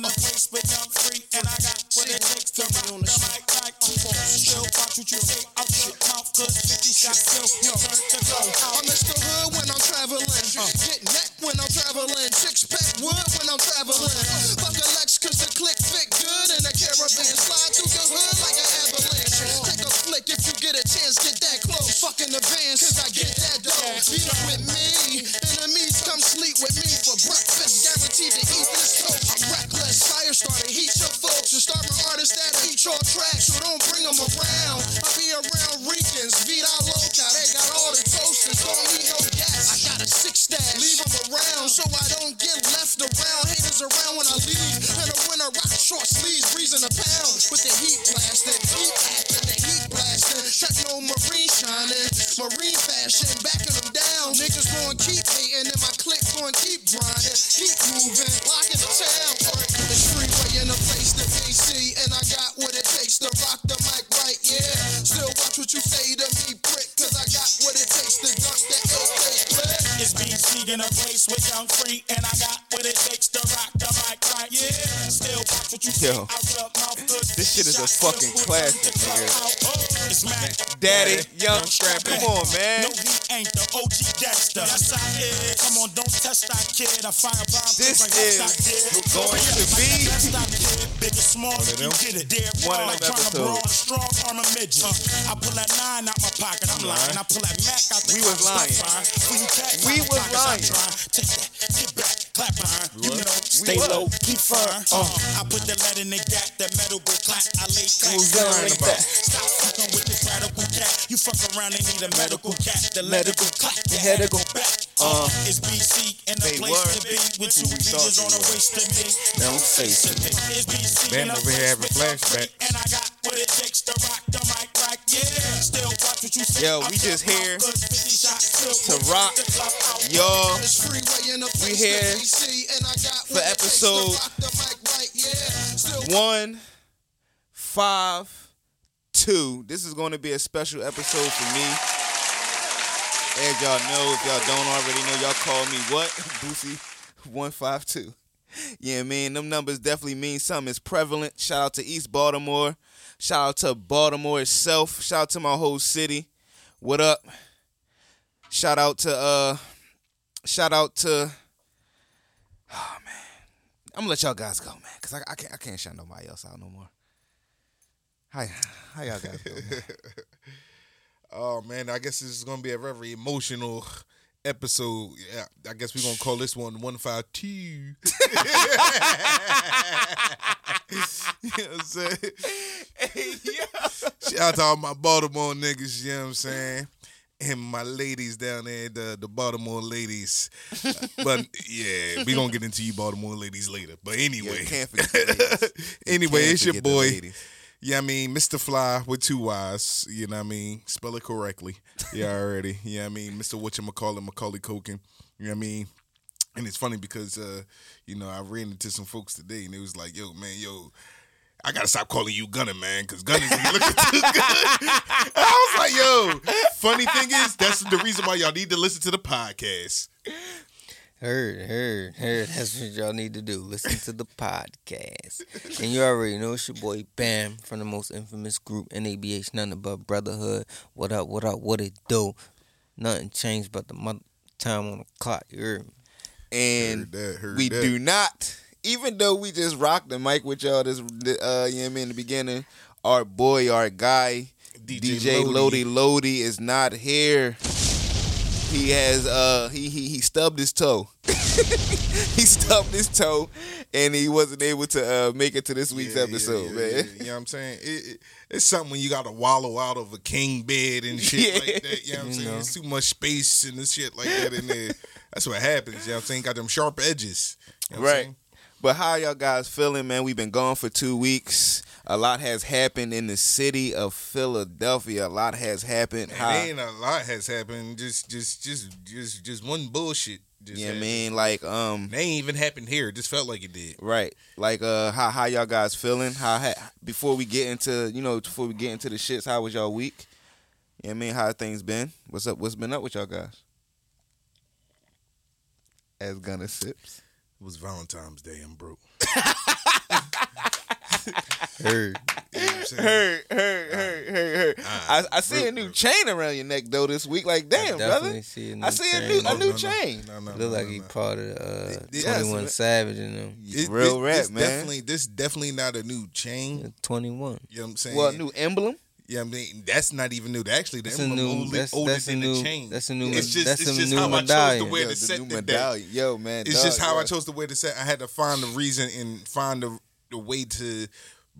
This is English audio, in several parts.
in a place with young Yo, out your mouth, cause this shit is a fucking classic, nigga. gold. It's Mac. Daddy, young strap. Come on, man. No, he ain't the OG Dexter. Yes, I is. Come on, don't test that kid. I fire bomb. This is going to be that's that kid. Big and small, you get it. Dead One like trying to brawl a strong arm a midget. I pull that nine out my pocket. I'm lying. I pull that Mac out the We was lying. stop fire. When you cat We was lying. Take that, get back, clap behind. You know, stay low, keep firm. Uh, I put the lead in the gap, that metal go clap. I lay yelling like that? Stop fucking with this radical cat. You fuck around and need a medical cat. The medical clap. The head go back. Uh, it's BC in the They place to be with two DJs on the waist to me. Don't say so. It's BC the over here having flashback. And I got what it takes to rock the mic right. Yeah, still watch what you say. Yo, we just here 'cause 50 shots still to rock the. Y'all, It's freeway in the we here to Episode one, five, two. This is going to be a special episode for me. As y'all know, if y'all don't already know, y'all call me what? Boosie 152. Yeah, man, them numbers definitely mean something. It's prevalent. Shout out to East Baltimore. Shout out to Baltimore itself. Shout out to my whole city. What up? Shout out to uh shout out to. I'm gonna let y'all guys go, man, cause I, I can't I can't shout nobody else out no more. Hi, how y'all guys go? Man? Oh man, I guess this is gonna be a very emotional episode. Yeah, I guess we're gonna call this one one five two. you know what I'm saying? hey, yeah. Shout out to all my Baltimore niggas, you know what I'm saying? And my ladies down there, the, the Baltimore ladies. But yeah, we gonna get into you Baltimore ladies later. But anyway. Yeah, can't forget the anyway, it's your boy. Yeah, I mean, Mr. Fly with two Y's. You know what I mean? Spell it correctly. Yeah, already. Yeah, I mean, Mr. Whatchamacallit, Macaulay Culkin. You know what I mean? And it's funny because, uh, you know, I ran into some folks today and it was like, yo, man, yo, I gotta stop calling you Gunner, man, because Gunner's looking too good. I was like, yo, funny thing is, that's the reason why y'all need to listen to the podcast. Heard, heard, heard. That's what y'all need to do. Listen to the podcast. And you already know it's your boy Bam from the most infamous group, NABH, nothing but brotherhood. What up, what up, what it do? Nothing changed but the month time on the clock. You heard me? And Heard that, heard we that. do not, even though we just rocked the mic with y'all this, uh, you know what I mean, in the beginning, our boy, our guy, DJ DJ, Lodi Lodi. Is not here. He has uh he he he stubbed his toe. he stubbed his toe, and he wasn't able to uh, make it to this week's Yeah, episode, yeah, man. yeah. You know what I'm saying? It, it, it's something when you got to wallow out of a king bed and shit like that. You know what I'm saying? It's too much space and this shit like that in there. That's what happens. You know what I'm saying? Got them sharp edges. You know Right. Saying? But how y'all guys feeling, man? We've been gone for two weeks. A lot has happened in the city of Philadelphia. A lot has happened. How, And ain't a lot has happened. Just, just, just, just, just one bullshit. Just yeah, I happened. mean, like, um, It ain't even happened here. It just felt like it did. right, like, uh, how how y'all guys feeling? How ha- before we get into, you know, before we get into the shits, how was y'all week? Yeah, I mean, how things been? What's up? What's been up with y'all guys? As Gunner sips. It was Valentine's Day. I'm broke. Heard. You know what I'm? Heard, heard, heard, heard, heard. I, I see a new chain around your neck though this week. Like, damn, definitely brother. see I see a new a new no, no. chain. No, no, Look no, like no, he part of uh, Yes, Twenty One man. Savage and them. It- Real this, rap, this man. Definitely, this definitely not a new chain. Twenty One. You know what I'm saying? Well, a new emblem. Yeah, I mean that's not even new. Actually, the That's a new. older, That's, older that's a new. the chain. That's a new. It's just- that's it's just new how I chose to medallion. wear Yo, the the set new today. medallion. Yo, man. It's dog, just how I yo. chose to wear the set. I had to find the reason and find the the way to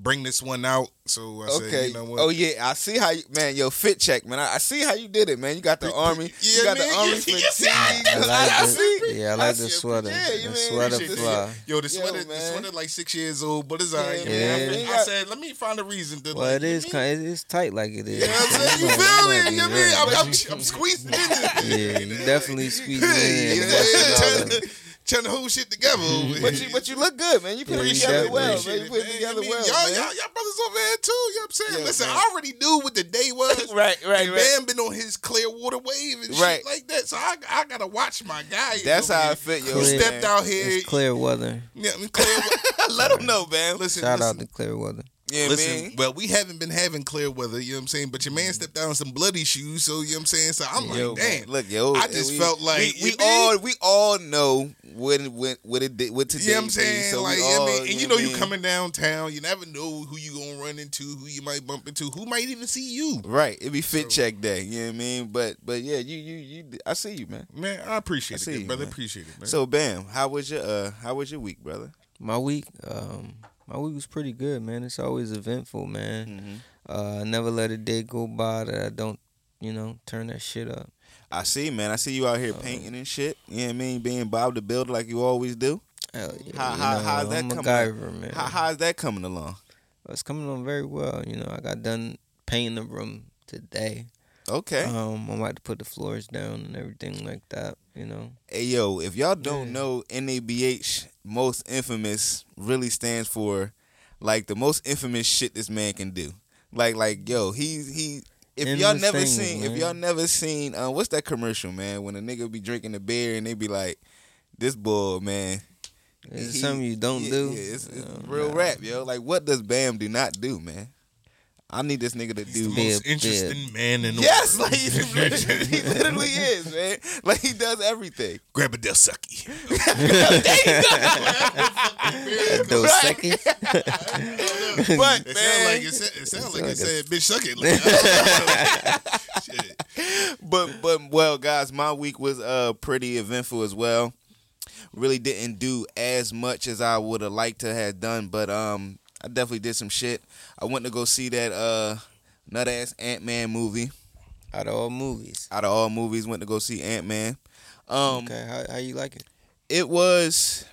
bring this one out. So I Okay. said, you know what? Oh yeah, I see how you man. Yo, fit check, man. I, I see how you did it, man. You got the Pre- army. yeah, you got man. the army Yeah, fatigue. yes, I- I like I the- see. Yeah, I like the sweater. Yeah, you The mean, sweater appreciate fly. Yo, the Yo, sweater, the sweater like six years old, but it's all right. Yeah, man. man. I, I said, let me find a reason to. Well, like, it is you kind. It's tight like it is. know what I'm saying? You feel might me? You know what I right. mean? I'm, I'm, I'm squeezing in it. Yeah, you definitely squeezing Yeah, in. yeah, That's yeah, all trying, to, trying hold shit together. over But you, but you look good, man. You put Yeah, it you together well, man. You put it together I mean, well. Y'all, man. y'all, y'all brothers over there too. You know what I'm saying? Yeah, Listen, man. I already knew what the day was. Right, right, and right. Bam been on his Clearwater wave and Right. shit like that. So I, I gotta watch my guy. That's over how I here. fit, yo. He stepped out here. It's clear weather. Yeah, I mean, Clearwater. Let them know, man. listen, Shout listen, out to clear weather. Yeah, Listen, man. well, we haven't been having clear weather, you know what I'm saying? But your man stepped down some bloody shoes, so you know what I'm saying? So I'm Yo, like, man, damn. Look, yo, I just we- felt like- we, we all mean? we all know what it what, what it did what today. You know what I'm be, saying? so like, we yeah, all, man, and you know what you coming downtown, you never know who you gonna run into, who you might bump into, who might even see you. Right, it be fit So- check day. You know what I mean? But but yeah, you you you. I see you, man. Man, I appreciate I see it, you, brother. man. Appreciate it, man. So bam, how was your uh how was your week, brother? My week, um, my week was pretty good, man. It's always eventful, man. Mm-hmm. Uh, I never let a day go by that I don't, you know, turn that shit up. I see, man. I see you out here painting and shit. You know what I mean? Being Bob the Builder like you always do. Hell yeah, How- how- know, how's that I'm coming MacGyver, man. How how's that coming along? It's coming on very well. You know, I got done painting the room today. Okay. Um, I'm about to put the floors down and everything like that. You know, Hey yo, if y'all don't Yeah. know, NABH most infamous really stands for like the most infamous shit this man can do. Like like yo, he he. If y'all never things, seen, if y'all never seen, uh, what's that commercial, man? When a nigga be drinking the beer and they be like, "This boy, man, it's he- something you don't yeah, do. Yeah, it's, it's Uh, real nah. rap, yo. Like, what does Bam do not do, man? I need this nigga to He's do. the most be a- interesting man in the world. Yes, world. like he literally, is, man. Like he does everything. Grab a Del Sucky. Those Right. seconds. But It man, sound like it said, it sound like it a- said, bitch, suck it. Like, shit. but but well, guys, my week was uh pretty eventful as well. Really didn't do as much as I would have liked to have done, but um, I definitely did some shit. I went to go see that uh nut ass Ant Man movie. Out of all movies. Out of all movies, went to go see Ant Man. Um, Okay, how how you like it? it was.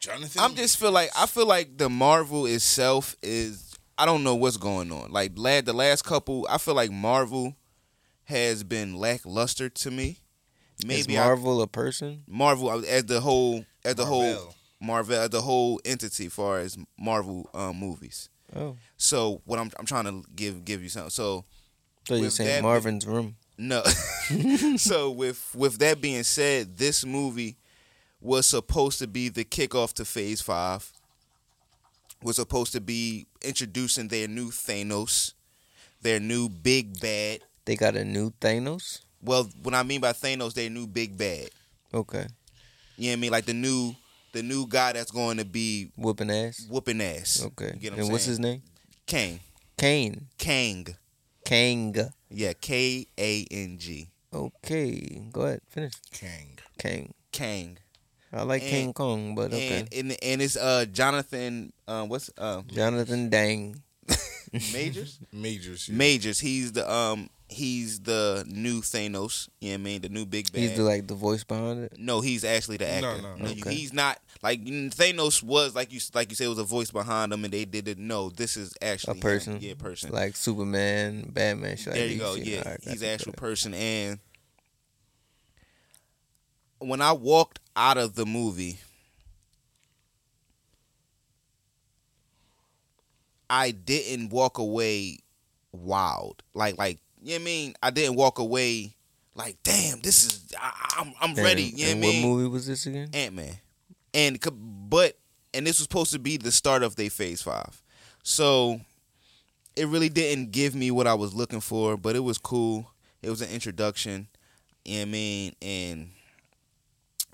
Jonathan. I'm just feel like I feel like the Marvel itself is I don't know what's going on. Like lad, the last couple, I feel like Marvel has been lackluster to me. Maybe Is Marvel a person? Marvel as the whole as the whole Marvel. As the whole entity as far as Marvel um, movies. Oh, So what I'm I'm trying to give give you something. So so you're saying that- Marvin's room? no. so with with that being said, this movie was supposed to be the kickoff to Phase Five. Was supposed to be introducing their new Thanos, their new big bad. They got a new Thanos. Well, what I mean by Thanos, their new big bad. Okay, You know what I mean? Like the new the new guy that's going to be whooping ass. whooping ass. Okay, You get what and I'm what's saying? his name? Kang. Kane. Kang. Kang. Yeah, K A N G. Okay, go ahead, finish. Kang. Kang. Kang. I like And- King Kong, but okay. And, and and it's uh Jonathan uh what's uh Jonathan Dang. Majors? Majors. yeah. Majors. He's the um he's the new Thanos. You know what I mean? The new big bad. He's the like the voice behind it. no, he's actually the actor. no, No, okay. he's not like Thanos was like you like you said was a voice behind him, and they did it. No, this is actually A him. person. Yeah, person. Like Superman, Batman. shit like There you go. DC. Yeah, Alright, he's an actual gotcha. person. And when I walked out of the movie, I didn't walk away wild. Like, like you know what I mean? I didn't walk away like, damn, this is I, I'm I'm And- ready. You know what I mean? What movie was this again? Ant Man. and but and this was supposed to be the start of their phase five, so it really didn't give me what I was looking for, but it was cool. It was an introduction. You know what I mean, and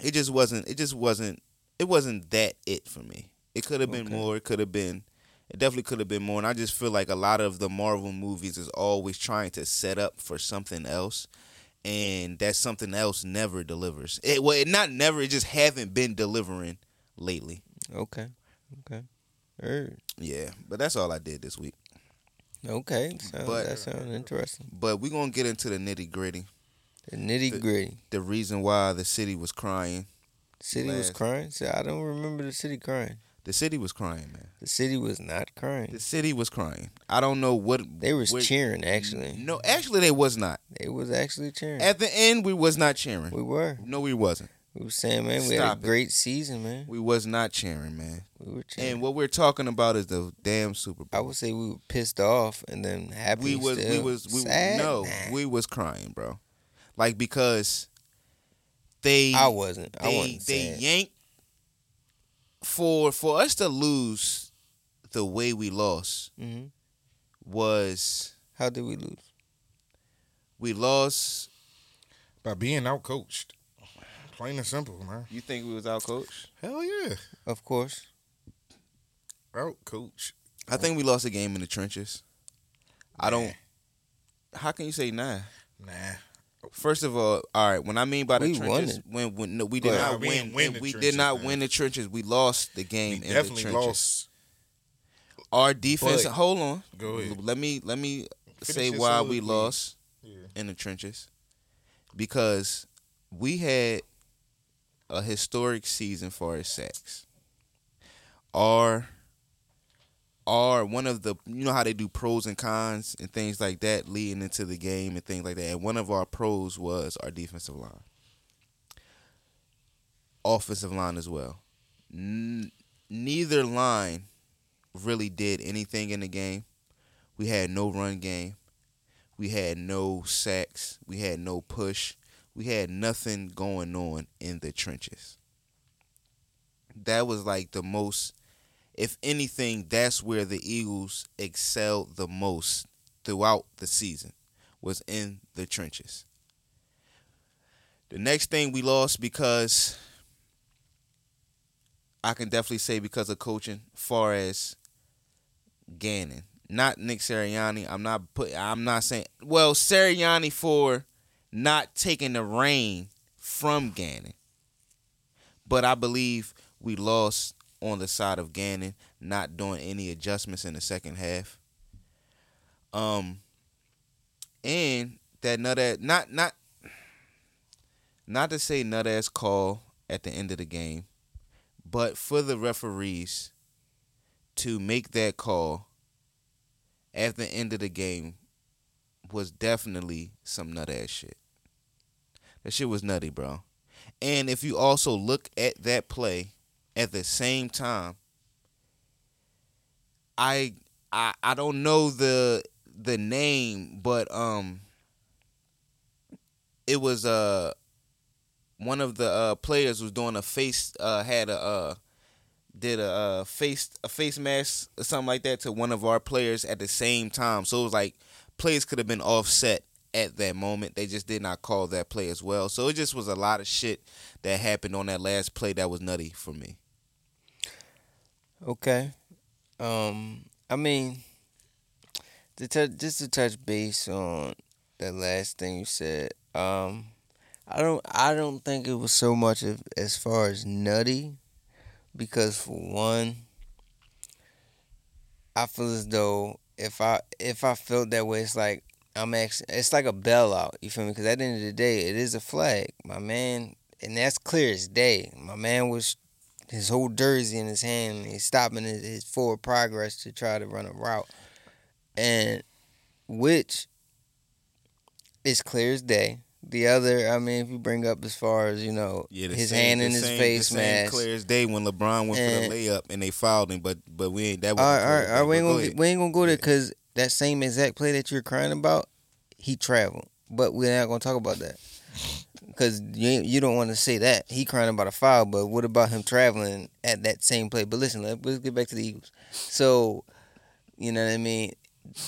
it just wasn't. It just wasn't. It wasn't that it for me. It could have been Okay. more. It could have been. It definitely could have been more. And I just feel like a lot of the Marvel movies is always trying to set up for something else, and that something else never delivers. It well, it not never. It just haven't been delivering lately. Okay. Okay. Heard. Yeah, but that's all I did this week. Okay. Sound, But- that sounds interesting. But we're gonna get into the nitty gritty. The nitty gritty. The reason why the city was crying. City was crying. See, I don't remember the city crying. The city was crying, man. The city was not crying. The city was crying. I don't know what They was where- cheering. Actually, No, actually, they was not. they was actually cheering. At the end, we was not cheering. we were. No, we wasn't. We were saying, man, we had Stop a it. great season, man. We was not cheering, man. We were cheering. And what we're talking about is the damn Super Bowl. I would say we were pissed off and then happy. we was we was we Sad? no we was crying, bro. Like because they I wasn't. I they wasn't they sad. yanked for for us to lose the way we lost hmm was How did we lose? we lost. By being out coached. Plain and simple, man. You think we was out coach? Hell yeah. Of course. Out coach. I think we lost a game in the trenches. I don't. How can you say nah? Nah. First of all, all right. When I mean by the We trenches, it. when when no, we did not we win. win and the we did trenches, not man. win the trenches. We lost the game We in the trenches. lost. Our defense. But- hold on. Go ahead. Let me let me Finish say why we soliloquy. lost Yeah. in the trenches because we had a historic season for our sacks. Our our one of the you know how they do pros and cons and things like that leading into the game and things like that. And one of our pros was our defensive line, offensive line as well. N- neither line really did anything in the game. We had no run game. We had no sacks. We had no push. We had nothing going on in the trenches. That was like the most, if anything, that's where the Eagles excelled the most throughout the season, was in the trenches. The next thing we lost because I can definitely say because of coaching, far as Gannon, not Nick Sirianni. I'm not put. I'm not saying well Sirianni for not taking the reign from Gannon, but I believe we lost on the side of Gannon not doing any adjustments in the second half. Um, and that nut ass, not not not to say nut ass call at the end of the game, but for the referees to make that call at the end of the game was definitely some nut ass shit. That shit was nutty, bro. And if you also look at that play at the same time, I I I don't know the the name, but um it was uh one of the uh players was doing a face uh had a uh did a uh, face a face mask or something like that to one of our players at the same time. So it was like plays could have been offset at that moment. They just did not call that play as well. So it just was a lot of shit that happened on that last play that was nutty for me. Okay. Um, I mean, to touch, just to touch base on the last thing you said. Um, I don't, I don't think it was so much of as far as nutty, because for one, I feel as though if I if I felt that way, it's like I'm actually it's like a bailout. You feel me? Because at the end of the day, it is a flag, my man, and that's clear as day. My man was his whole jersey in his hand. And he's stopping his, his forward progress to try to run a route, and which is clear as day. The other, I mean, if you bring up as far as you know, Yeah, his same- hand in his same- face the mask. Clear as day when LeBron went And- for the layup and they fouled him, but but we ain't that. Wasn't all right, all right, We ain't gonna ahead. we ain't gonna go there because that same exact play that you're crying about, he traveled. But we're not gonna talk about that. Because you you don't want to say that he crying about a foul, but what about him traveling at that same play? But listen, let, let's get back to the Eagles. So, you know what I mean.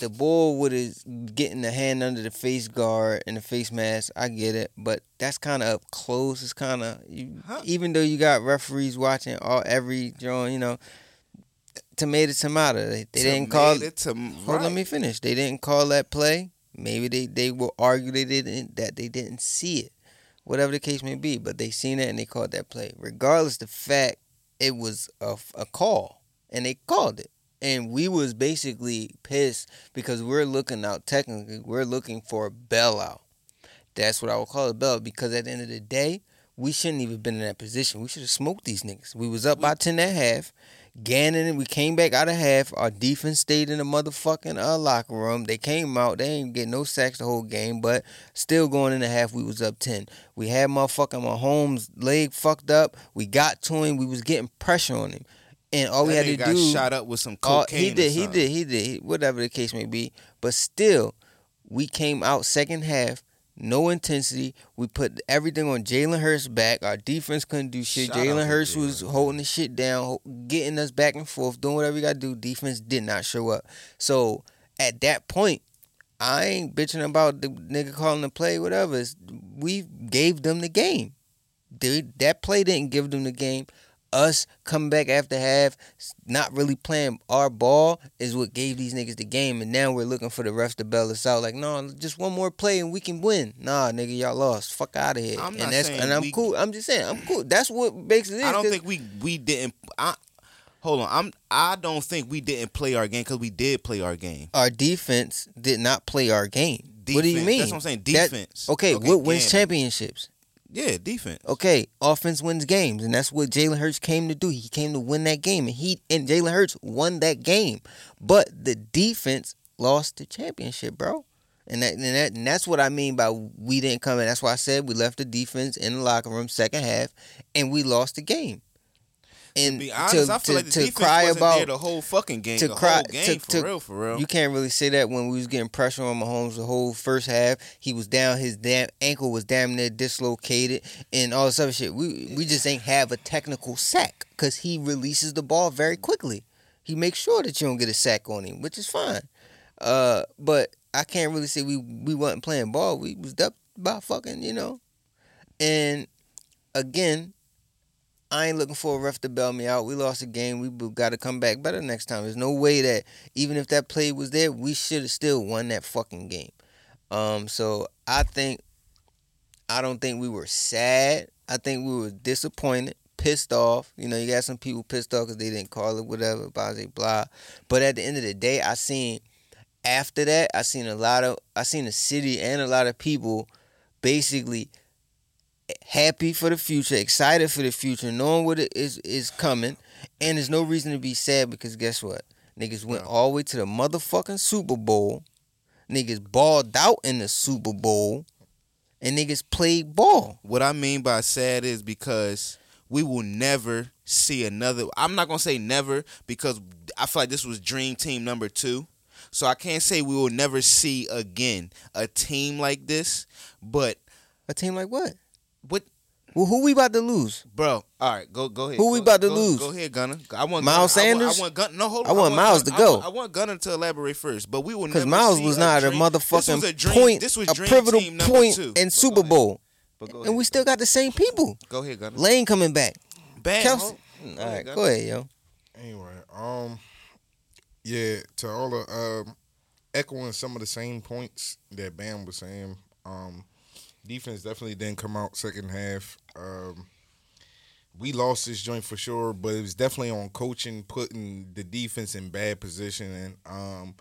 The ball with his getting the hand under the face guard and the face mask, I get it, but that's kind of up close. It's kind of Huh? even though you got referees watching all every drawing, you know, tomato tomato. They, they didn't call. Tomato tom- Hold, let me finish. They didn't call that play. Maybe they, they will argue they didn't that they didn't see it. Whatever the case may be, but they seen it and they called that play. Regardless the fact it was a, a call and they called it. And we was basically pissed because we're looking out technically, we're looking for a bailout. That's what I would call a bailout because at the end of the day, we shouldn't even been in that position. We should have smoked these niggas. We was up by ten at half. Gannon, we came back out of half. Our defense stayed in the motherfucking uh, locker room. They came out. They ain't get no sacks the whole game, but still going in the half, we was up ten. We had motherfucking Mahomes leg fucked up. We got to him. We was getting pressure on him, and all we had to got do. shot up with some cocaine. he did, he did, he did, he- whatever the case may be. But still, we came out second half, no intensity. We put everything on Jalen Hurts' back. Our defense couldn't do shit. Jalen Hurts was holding the shit down, getting us back and forth, doing whatever we got to do. Defense did not show up. So at that point, I ain't bitching about the nigga calling the play, whatever. It's, we gave them the game. Dude, that play didn't give them the game. Us coming back after half, not really playing our ball is what gave these niggas the game. And now we're looking for the refs to bail us out. Like, no, just one more play and we can win. Nah, nigga, y'all lost. Fuck out of here. I'm and not that's and I'm we- cool. I'm just saying, I'm cool. That's what makes it. I don't think we we didn't. I, hold on. I'm. I don't think we didn't play our game because we did play our game. our defense did not play our game. what do you mean? That's what I'm saying. That- Defense. okay, Okay, what wins championships? Yeah, defense. Okay, offense wins games, and that's what Jalen Hurts came to do. He came to win that game, and he and Jalen Hurts won that game. But the defense lost the championship, bro. And that, and that and that's what I mean by we didn't come in. That's why I said we left the defense in the locker room second half, and we lost the game. And Be honest, I feel like the to defense cry wasn't about there the whole fucking game. to the cry- whole game to- for to- real, for real. You can't really say that when we was getting pressure on Mahomes the whole first half. He was down, his damn ankle was damn near dislocated, and all this other shit. We we just ain't have a technical sack because he releases the ball very quickly. He makes sure that you don't get a sack on him, which is fine. Uh, but I can't really say we we wasn't playing ball. We was up by fucking you know, and again. I ain't looking for a ref to bail me out. We lost the game. We got to come back better next time. There's no way that even if that play was there, we should have still won that fucking game. Um, so I think I don't think we were sad. I think we were disappointed, pissed off. You know, you got some people pissed off because they didn't call it, whatever, blah, blah, blah. But at the end of the day, I seen after that, I seen a lot of, I seen the city and a lot of people basically happy for the future, excited for the future, knowing what it is is coming, and there's no reason to be sad because guess what? Niggas went all the way to the motherfucking Super Bowl. Niggas balled out in the Super Bowl, and niggas played ball. What I mean by sad is because we will never see another. I'm not gonna say never because I feel like this was Dream Team number two. So I can't say we will never see again a team like this. But A team like what? What, Well, who we about to lose? bro? All right, go go ahead. Who we Go- about to go- lose? Go ahead, Gunner. I want Miles Gunner- I want- Sanders? I want, Gunner. No, hold on. I on. want Miles Gunner- to go. I want, I want Gunner to elaborate first, but we will Because Miles see was not a dream- this was motherfucking a dream- point, This was a dream pivotal team point two. in But Super go ahead. Bowl, But and we still got the same people. go ahead, Gunner. Lane coming back. Bam. Kelce. hold- All ahead, right, Gunner. go ahead, yo. Anyway, um, yeah, to all the um, echoing some of the same points that Bam was saying. Um, defense definitely didn't come out second half. Um, we lost this joint for sure, but it was definitely on coaching, putting the defense in bad position. And um,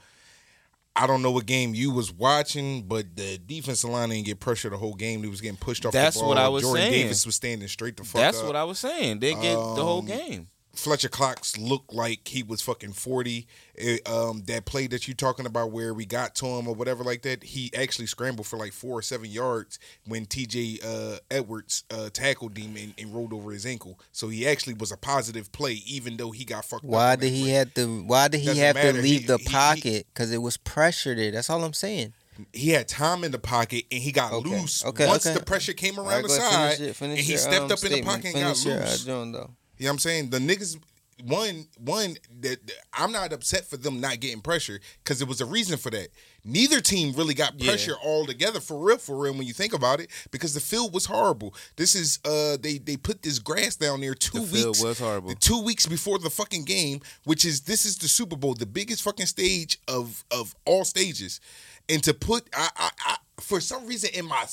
I don't know what game you was watching, but the defensive line didn't get pressure the whole game. They was getting pushed off. That's the ball. what I was Jordan saying. Davis was standing straight the fuck That's up. what I was saying. They get the whole Um, game. Fletcher Cox looked like he was fucking 40. It, um, that play that you're talking about where we got to him or whatever like that, he actually scrambled for like four or seven yards when TJ uh, Edwards uh, tackled him and, and rolled over his ankle. So he actually was a positive play, even though he got fucked. Why did he play. have to? Why did he Doesn't have to leave He- the he- pocket? Because it was pressure there. That's all I'm saying. He had time in the pocket and he got Okay, loose okay, once okay. the pressure came around right, the side it, and he your, stepped um, up in the pocket and got your, uh, loose. though. You know what I'm saying? The niggas one one that I'm not upset for them not getting pressure because there was a reason for that. Neither team really got Yeah. pressure all together for real, for real. When you think about it, because the field was horrible. This is uh they they put this grass down there two The field weeks. was horrible. Two weeks before the fucking game, which is this is the Super Bowl, the biggest fucking stage of of all stages, and to put I I, I for some reason in my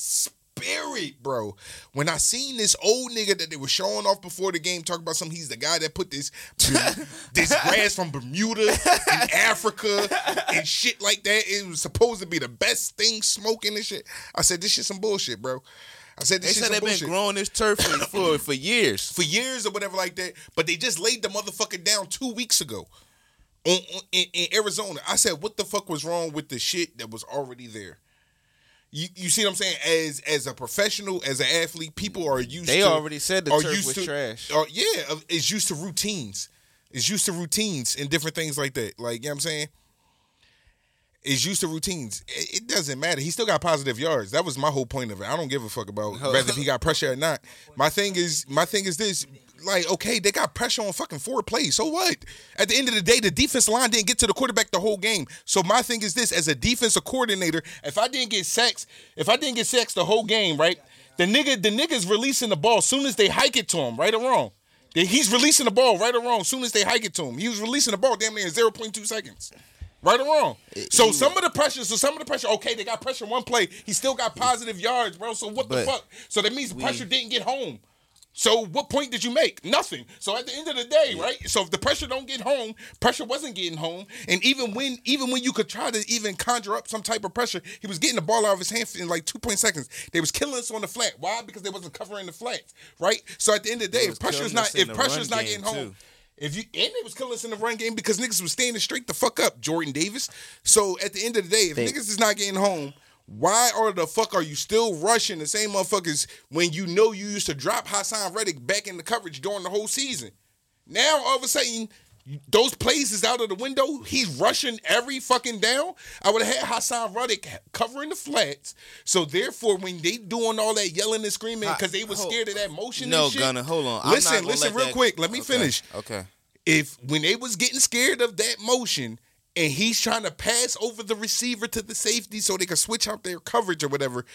spirit, bro. When I seen this old nigga that they were showing off before the game, talking about something, he's the guy that put this this grass from Bermuda in Africa and shit like that. It was supposed to be the best thing smoking and shit. I said, this shit some bullshit, bro. I said They this shit said they've been growing this turf for, for for years. for years or whatever like that. But they just laid the motherfucker down two weeks ago. In, in Arizona, I said, "What the fuck was wrong with the shit that was already there?" You, you see what I'm saying? As as a professional, as an athlete, people are used. To They to, already said the are turf used was to- trash. Or yeah, of- is used to routines. Is used to routines and different things like that. Like you know what I'm saying? Is used to routines. It, it doesn't matter. He still got positive yards. That was my whole point of it. I don't give a fuck about whether he got pressure or not. My thing is, my thing is this. Like, okay, they got pressure on fucking four plays. So what? At the end of the day, the defense line didn't get to the quarterback the whole game. So my thing is this: as a defensive coordinator, if I didn't get sacks, if I didn't get sacks the whole game, right? The nigga, the nigga's releasing the ball as soon as they hike it to him, right or wrong. He's releasing the ball right or wrong soon as they hike it to him. He was releasing the ball damn near 0.2 seconds. Right or wrong? So some of the pressure, so some of the pressure, okay, they got pressure one play. He still got positive yards, bro. So what the fuck? So that means the pressure didn't get home. So what point did you make? Nothing. So at the end of the day, right? So if the pressure don't get home, pressure wasn't getting home, and even when even when you could try to even conjure up some type of pressure, he was getting the ball out of his hand in like two point seconds. They was killing us on the flat. Why? Because they wasn't covering the flats, right? So at the end of the day, if pressure's not if pressure's not getting home. too. If you and they was killing us in the run game because niggas was standing straight the fuck up, Jordan Davis. So at the end of the day, if They- niggas is not getting home, why are the fuck are you still rushing the same motherfuckers when you know you used to drop Haason Reddick back in the coverage during the whole season? Now all of a sudden those plays is out of the window. He's rushing every fucking down. I would have had Haason Reddick covering the flats. So therefore, when they doing all that yelling and screaming because they was scared of that motion. No, and shit, Gunner, hold on. Listen, listen, real that- quick. Let me Okay, finish Okay. if when they was getting scared of that motion and he's trying to pass over the receiver to the safety so they can switch out their coverage or whatever,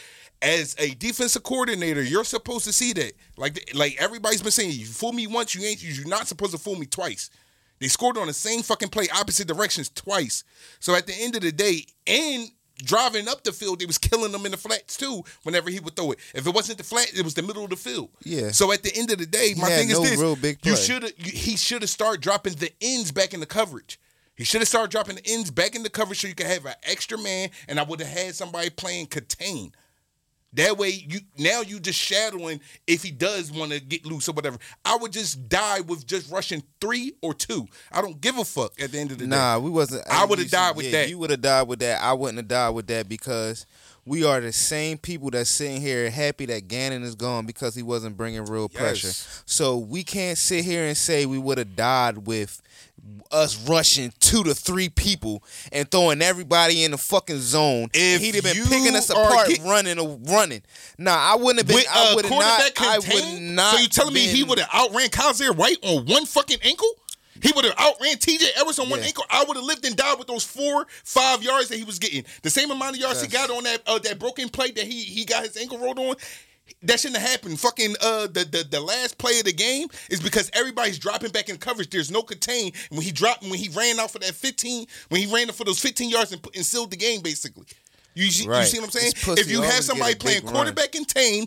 as a defensive coordinator, you're supposed to see that. Like like everybody's been saying, you fool me once, you ain't you're not supposed to fool me twice. They scored on the same fucking play, opposite directions twice. So at the end of the day, and driving up the field, they was killing them in the flats too. Whenever he would throw it, if it wasn't the flat, it was the middle of the field. Yeah. So at the end of the day, my thing is this: real big you should have he should have started dropping the ends back in the coverage. He should have started dropping the ends back in the cover so you could have an extra man, and I would have had somebody playing contain. That way, you now you just shadowing if he does want to get loose or whatever. I would just die with just rushing three or two. I don't give a fuck at the end of the day. Nah, we wasn't. I would've died with yeah, that. You would have died with that. I wouldn't have died with that because we are the same people that's sitting here happy that Gannon is gone because he wasn't bringing real pressure. So we can't sit here and say we would have died with us rushing two to three people and throwing everybody in the fucking zone. If he'd have been picking us apart, get- running, or running. Nah, I wouldn't have been. With I a would have not. quarterback I would not. So you telling me he would have outran Kyzir White on one fucking ankle? He would have outran TJ Edwards on one ankle. I would have lived and died with those four, five yards that he was getting. The same amount of yards he got on that uh, that broken plate that he he got his ankle rolled on. That shouldn't have happened. Fucking uh, the, the the last play of the game is because everybody's dropping back in coverage. There's no contain. And when he dropped, when he ran out for that 15, when he ran up for those 15 yards and, and sealed the game, basically. You, see- you see what I'm saying? If you have somebody playing run. quarterback contain,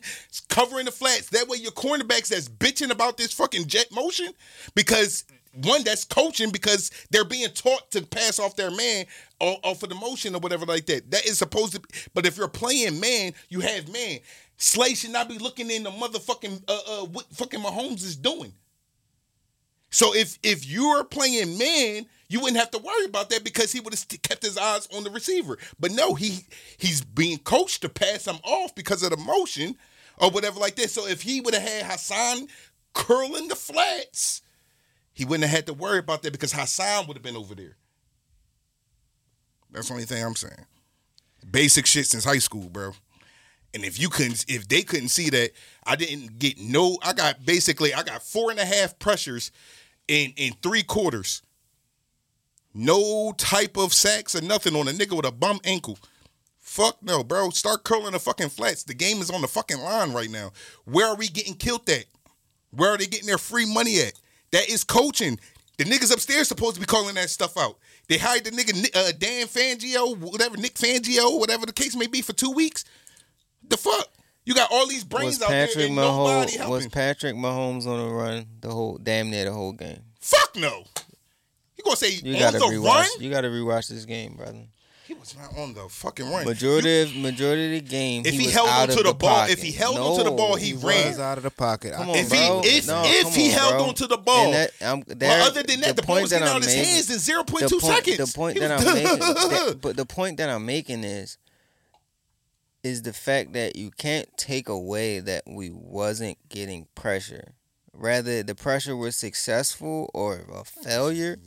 covering the flats, that way your cornerbacks that's bitching about this fucking jet motion because one that's coaching because they're being taught to pass off their man off of the motion or whatever like that. That is supposed to be. But if you're playing man, you have man. Slay should not be looking in the motherfucking uh, uh what fucking Mahomes is doing. So if if you're playing man, you wouldn't have to worry about that because he would have kept his eyes on the receiver. But no, he he's being coached to pass him off because of the motion or whatever like that. So if he would have had Haason curling the flats, he wouldn't have had to worry about that because Haason would have been over there. That's the only thing I'm saying. Basic shit since high school, bro. And if you couldn't, if they couldn't see that, I didn't get no. I got basically, I got four and a half pressures in in three quarters. No type of sacks or nothing on a nigga with a bum ankle. Fuck no, bro. Start curling the fucking flats. The game is on the fucking line right now. Where are we getting killed at? Where are they getting their free money at? That is coaching. The niggas upstairs supposed to be calling that stuff out. They hired the nigga uh, Dan Fangio, whatever Nick Fangio, whatever the case may be, for two weeks. The fuck? You got all these brains Was out there Patrick and nobody Mahomes helping. was Patrick Mahomes on the run the whole damn near the whole game? Fuck no. You gonna say You on gotta the rewatch. run? You gotta rewatch this game, brother. He was not on the fucking run. Majority of majority of the game. If he was held out onto of the the ball- pocket. if he held onto the ball, he He ran. was out of the pocket. Come on, if he bro. if No, if he on, held bro. onto the ball, And that, there- other than that, the, ball point was that getting out of his making- hands in zero point the two seconds. The point He that I'm making, that- but the point that I'm making is, is the fact that you can't take away that we wasn't getting pressure. Rather, the pressure was successful or a failure.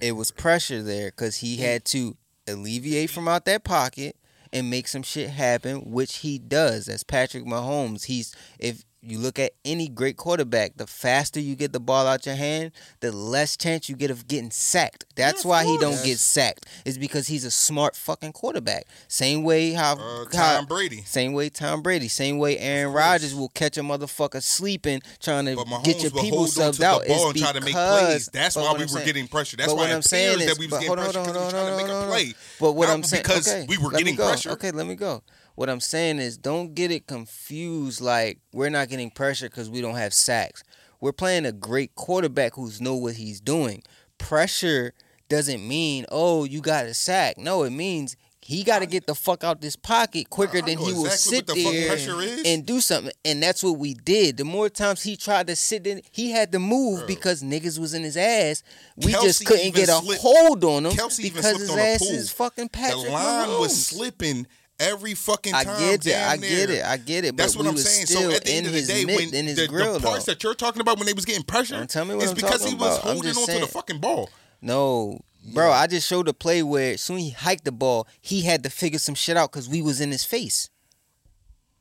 It was pressure there because he had to alleviate from out that pocket and make some shit happen, which he does. As Patrick Mahomes, he's if you look at any great quarterback, the faster you get the ball out your hand, the less chance you get of getting sacked. That's why he don't get sacked. It's because he's a smart fucking quarterback. Same way how, Uh, how Tom Brady. same way Tom Brady, same way Aaron Rodgers will catch a motherfucker sleeping trying to get your people hold on to subbed the out. ball It's and try to make plays. That's why what we I'm were saying- getting pressure. That's but why what I'm saying is, that we was getting hold pressure because we were trying to make a play. But what I'm saying, is because we were getting go. pressure. Okay, let me go. What I'm saying is, don't get it confused. Like we're not getting pressure because we don't have sacks. We're playing a great quarterback who's know what he's doing. Pressure doesn't mean oh you got a sack. No, it means he got to get the fuck out this pocket quicker I than he will exactly sit the there pressure and do something. And that's what we did. The more times he tried to sit in, he had to move because niggas was in his ass. We Kelce just couldn't get a slipped- hold on him Kelce because his ass is fucking Patrick the line was slipping every fucking I time. get it. I damn get near. it. I get it. That's but what we I'm was saying. So at the end of the day, mid, when in his the, grill, the parts though. that you're talking about when they was getting pressure, Don't tell me what it's I'm because talking he was about. I'm holding just onto saying. the fucking ball. No, bro. I just showed a play where as soon as he hiked the ball, he had to figure some shit out because we was in his face,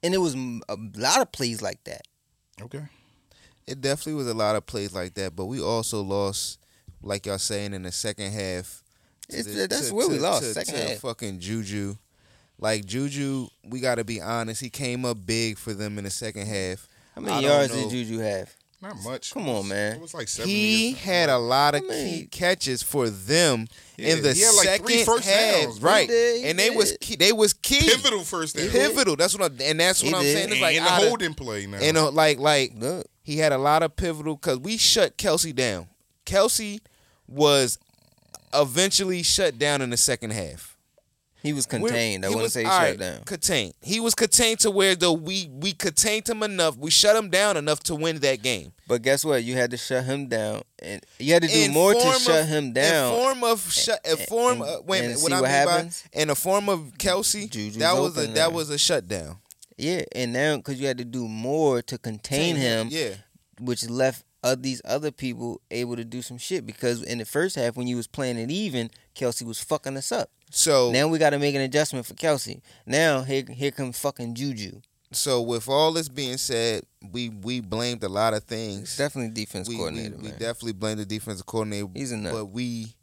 and it was a lot of plays like that. Okay. It definitely was a lot of plays like that, but we also lost, like y'all saying, in the second half. to It's- that's where we lost, To, second to half. fucking Juju, like Juju, we got to be honest. He came up big for them in the second half. How I many don't yards know. did Juju have? Not much. Come on, man. It was like seventy. He had a lot of I mean- key catches for them Yeah, in the he had like second three first half, downs, right? Did, and they was key, they was key, pivotal first down. pivotal. That's what, I, and that's He what I'm did. saying. It's like in the out of- holding play now. and uh, like like Look, he had a lot of pivotal because we shut Kelce down. Kelce was eventually shut down in the second half. He was We're- contained. I he wouldn't say shut right, down. Contained. He was contained to where though we we contained him enough. We shut him down enough to win that game. But guess what? You had to shut him down, and you had to do In more to form shut him down. In form of shut. In form. and- uh, wait a and minute. see What I what mean happens? by in a form of Kelce, Juju's that was a that was a shutdown. Yeah, and now because you had to do more to contain him, Yeah. which left uh, these other people able to do some shit. Because in the first half, when you was playing it even, Kelce was fucking us up. So Now we got to make an adjustment for Kelce. Now here here comes fucking Juju. so with all this being said, we we blamed a lot of It's things. definitely defense we, we, coordinator, we man. definitely blamed the defensive coordinator. He's a nut. But we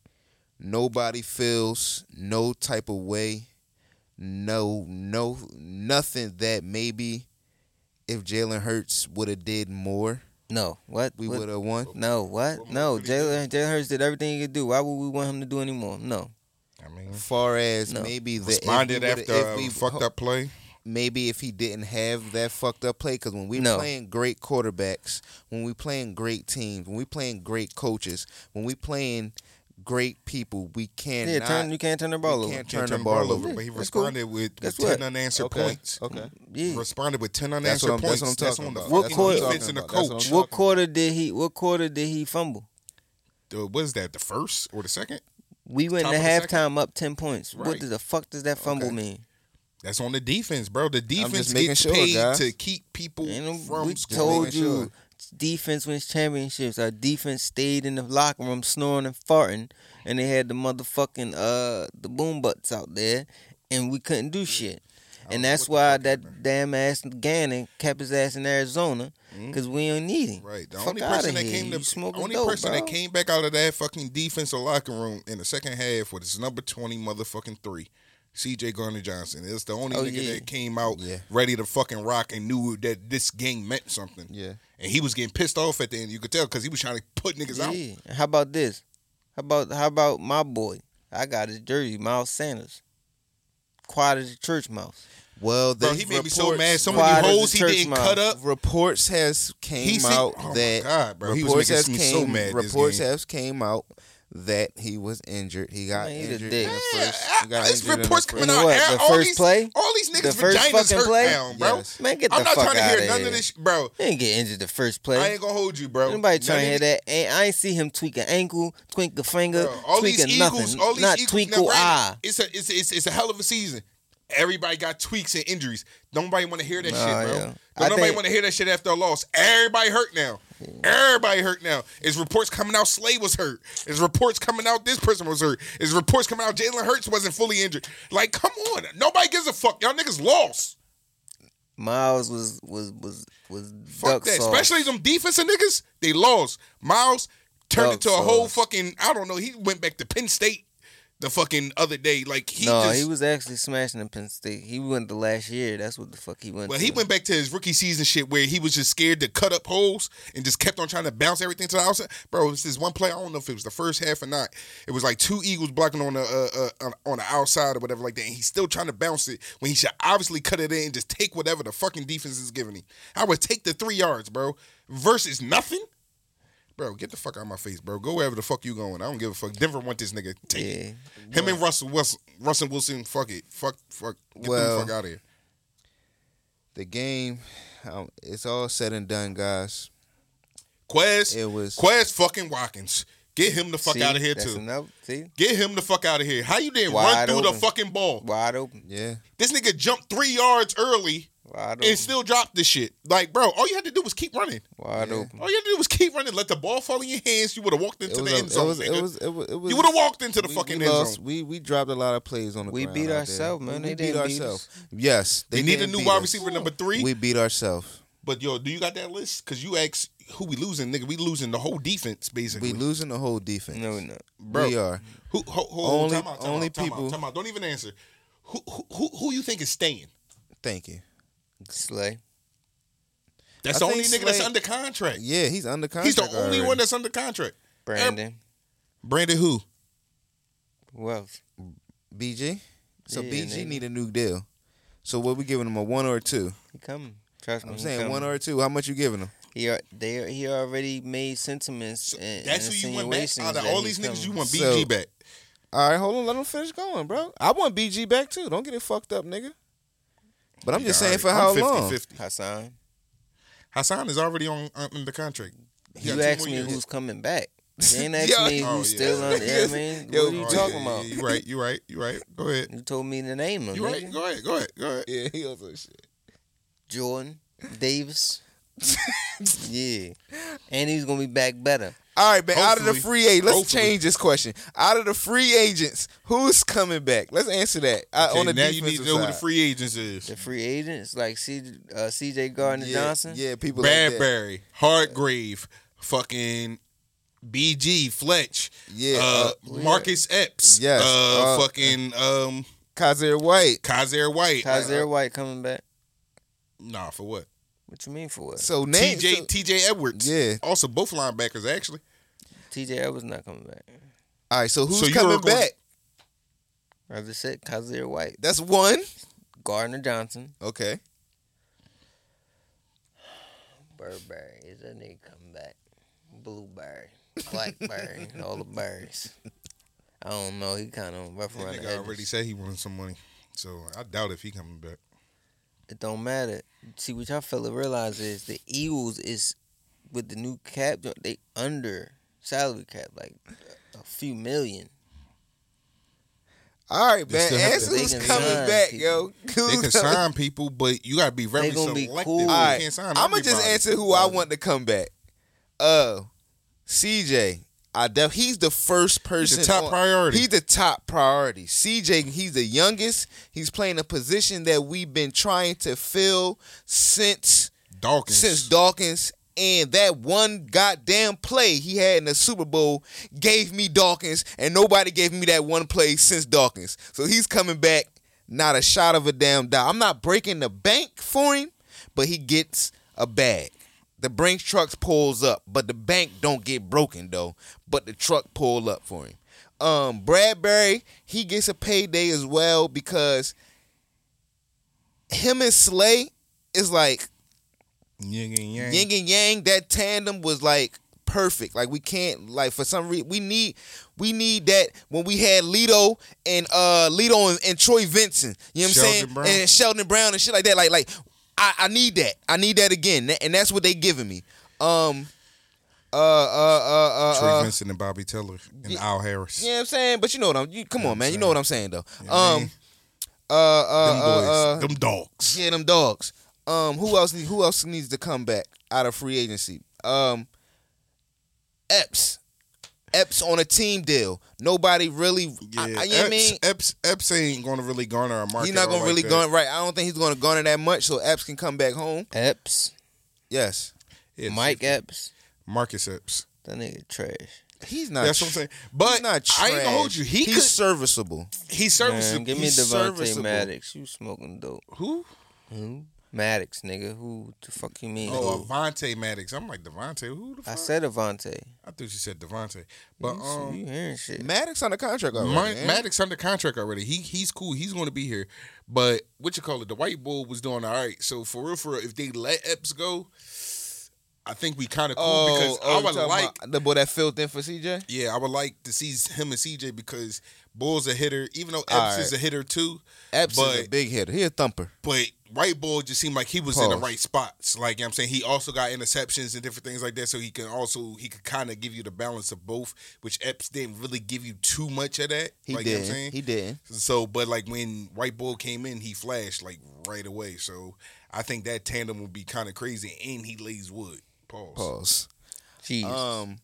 nobody feels no type of way, no no nothing that maybe if Jalen Hurts would have did more, no, what? we would have won. No, what? What No, would he do? Jalen Jalen Hurts did everything he could do. Why would we want him to do anymore? No. I mean, Far as No. maybe the responded if we after if a we- fucked up play. maybe if he didn't have that fucked up play because when we No. playing great quarterbacks when we playing great teams when we playing great coaches when we playing great people we cannot Yeah, turn, you can't turn the ball we over. can't Can't turn the ball over But he That's cool. responded with, Guess with what? ten unanswered okay points. okay Yeah. Responded with ten That's unanswered what I'm- that's points. what I'm That's talking on the. What quarter- defense and the That's what What quarter did he? What quarter did he fumble? Uh, What is that? The first or the second? We went Top to the halftime up ten points. What Right. the, the fuck does that fumble Okay. mean? That's on the defense, bro. The defense just making gets sure, paid guys. to keep people Ain't no- from we scoring. told you sure. defense wins championships. Our defense stayed in the locker room snoring and farting, and they had the motherfucking uh the boom butts out there, and we couldn't do shit. And that's why that happened. damn ass Gannon kept his ass in Arizona mm-hmm. because we don't need him. Right. The Fuck only person that here. came to only dope, person bro. that came back out of that fucking defensive locker room in the second half was his number twenty motherfucking three. CJ Gardner Johnson. It's the only Oh, nigga yeah. that came out Yeah. ready to fucking rock and knew that this game meant something. Yeah. And he was getting pissed off at the end. You could tell because he was trying to put niggas out. How about this? How about how about my boy? I got his jersey, Miles Sanders. Quiet as a church mouse. Well, Bro, he made me so mad. So many as holes he didn't mouse. cut up. reports has came He said- out oh that God, bro. He was reports has came, so mad reports has came out that he was injured. He got Man, he the injured dick. in the Yeah, first. I- he got I- it's in the reports coming out. what? All The first these, play? all these niggas The first vaginas hurt play? now, bro. Yes. Man, get I'm not fuck trying to hear of none here. of this, bro. He didn't get injured the first play. I ain't gonna hold you, bro. Nobody trying to hear that. Ain't, I ain't see him tweak an ankle, tweak a finger, Bro, all tweak these a Eagles, all these not Eagles, tweak now, eye. It's a, it's, it's, it's a hell of a season. Everybody got tweaks and injuries. Nobody want to hear that Nah, shit, bro. yeah. Don't I nobody want to hear that shit after a loss. Everybody hurt now. Everybody hurt now. Is reports coming out Slay was hurt. Is reports coming out this person was hurt. Is reports coming out Jalen Hurts wasn't fully injured. Like, come on. Nobody gives a fuck. Y'all niggas lost. Miles was was was was Fuck that. sauce. Especially them defensive niggas. They lost. Miles turned Duck into a whole fucking, I don't know. He went back to Penn State the fucking other day. Like, he no, just. he was actually smashing in Penn State. He went the last year. That's what the fuck he went. Well, to. he went back to his rookie season shit where he was just scared to cut up holes and just kept on trying to bounce everything to the outside. Bro, this is one play. I don't know if it was the first half or not. It was like two Eagles blocking on the uh, uh, on, on the outside or whatever like that, and he's still trying to bounce it when he should obviously cut it in and just take whatever the fucking defense is giving him. I would take the three yards, bro, versus nothing. Bro, get the fuck out of my face, bro. Go wherever the fuck you going. I don't give a fuck. Denver want this nigga. Take. Yeah. Him and Russell Wilson, Russell Wilson, fuck it. Fuck, fuck. Get Well- the fuck out of here. the game. um, It's all said and done, guys. Quez, It was Quez fucking Watkins. Get him the fuck See, out of here that's too. Enough. See, Get him the fuck out of here. How you didn't Wide run through the fucking ball? wide open, yeah. This nigga jumped three yards early wide open, and still dropped this shit. Like, bro, all you had to do was keep running. wide Yeah. open. All you had to do was keep running. Let the ball fall in your hands. You would have walked into the a- end it zone. was, it was, it was, it was, you would have walked into the we- fucking we end zone. We we dropped a lot of plays on the We ground. beat out there. ourselves, man. We They beat didn't beat ourselves. Yes, They, need a new wide us. receiver number three. We beat ourselves. but yo, do you got that list? Because you asked who we losing, nigga. We losing the whole defense basically. We losing the whole defense. No, no. Bro. We are. Who, ho, ho, Only- time out, time only out, time people- Out, time out. Don't even answer. Who, who, who, who you think is staying? Thank you. Slay. That's I the only think nigga that's under contract. Yeah, he's under contract. He's the only already. one that's under contract. Brandon. Brandon who? Who else? BG. So Yeah, BG nigga. need a new deal. So what we giving him a one or a two? He coming. Trust me. I'm he saying coming. one or a two. How much you giving him? He al- they he already made sentiments and That's and who you want back. insinuations Out of that all he's these niggas, you want BG So- back. All right, hold on. Let him finish going, bro. I want BG back too. Don't get it fucked up, nigga. But I'm just saying for all how. I'm long? 50-50. Haason. Haason is already on uh, under contract. He You asked me years. who's coming back. You ain't asked Yeah. me Oh, who's yeah. still on. You know what I mean? Yo, what are you Oh, talking yeah, about? Yeah, you right. You right. You right. Go ahead. You told me the name of You right. Go ahead. Go ahead. Go ahead. Yeah, he also shit. Jordan Davis. yeah, and he's gonna be back better. All right, man. Out of the free agents, let's Hopefully. change this question. Out of the free agents, who's coming back? Let's answer that. Uh, Okay, on the now you need to defensive know who the free agents is. The free agents like C, uh, C.J. Gardner yeah, Johnson. Yeah, people like that. Bradbury, Hargrave, fucking BG, Fletch, Yeah, uh, uh, Marcus Epps, Yes, uh, uh, fucking um, Kyzir White. Kyzir White. Kyzir Uh, White coming back. nah, for what? What you mean for what? So name TJ so- TJ Edwards. Yeah. Also, both linebackers actually. T.J. Edwards not coming back. all right, so who's So coming were going- back? I just said Kyzir White, That's one. Gardner Johnson, Okay. Burberry. Is that nigga coming back? Blueberry, Blackberry, all the berries. I don't know. He kind of rough That around the nigga already said he wanted some money, so I doubt if he coming back. It don't matter. See what y'all fella realize is the Eagles is with the new cap. They under salary cap like a few million. All right, They man. still have Answer to- who's They can coming back, people. yo. They can sign people, but you gotta be very They gonna be selective. cool. You All right, can't sign I'm gonna just answer who I want to come back. Uh, CJ. I def he's the first person. top on- priority. He's the top priority. CJ, he's the youngest. He's playing a position that we've been trying to fill since Dawkins. since Dawkins. And that one goddamn play he had in the Super Bowl gave me Dawkins, and nobody gave me that one play since Dawkins. So he's coming back, not a shot of a damn doubt. I'm not breaking the bank for him, but he gets a bag. The Brinks trucks pulls up, but the bank don't get broken though. But the truck pull up for him. Um, Bradbury, he gets a payday as well because him and Slay is like Yin and yang. yin and yang. That tandem was like perfect. Like we can't like for some reason we need we need that when we had Lito and uh Lito and, and Troy Vincent. You know what I'm saying? Brown. And Sheldon Brown and shit like that. Like like I, I need that. I need that again. And that's what they giving me. Um uh uh uh uh, Troy uh Vincent and Bobby Taylor and yeah. Al Harris. you know I'm saying? But you know what I'm you come Yeah, on man, you know what I'm saying though. Yeah, man. um uh uh them uh, boys, uh, them dogs. yeah, them dogs. Um, who else? Who else needs to come back out of free agency? Um, Epps. Epps on a team deal. Nobody really. Yeah, I, I, you know Epps, what I mean, Epps, Epps ain't going to really garner a market. he's not gonna really that. garner. Right. I don't think he's gonna garner that much. So Epps can come back home. Epps, Yes. Yeah, Mike Epps, Marcus Epps. that nigga trash. He's not. That's tr- what I'm saying. But he's not I ain't gonna hold you. He he's could. serviceable. He's serviceable. Man, give me he's Devontae serviceable. Maddox. You smoking dope. Who? Who? Maddox, nigga. Who the fuck you mean? Oh, Who? Avonte Maddox. I'm like Devontae. Who the fuck? I said Avonte. I thought you said Devontae. But you, um, you hearing shit? Maddox on the contract already. Ma- man. Maddox under contract already. He he's cool. He's going to be here. But what you call it? The white bull was doing all right. So for real, for real, if they let Epps go, I think we kind of cool Oh, because oh, I you would like. the boy that filled in for CJ. Yeah, I would like to see him and CJ because Bull's a hitter. Even though Epps All is a hitter too, Epps is a big hitter. He a thumper. but White Bull just seemed like he was in the right spots. Like you know what I'm saying, he also got interceptions and different things like that. So he can also he could kind of give you the balance of both, which Epps didn't really give you too much of that. He like, you know what I'm did. saying? He did. So, but like when White Bull came in, he flashed like right away. So I think that tandem would be kind of crazy, and he lays wood. Pause. Pause. Jeez. Um,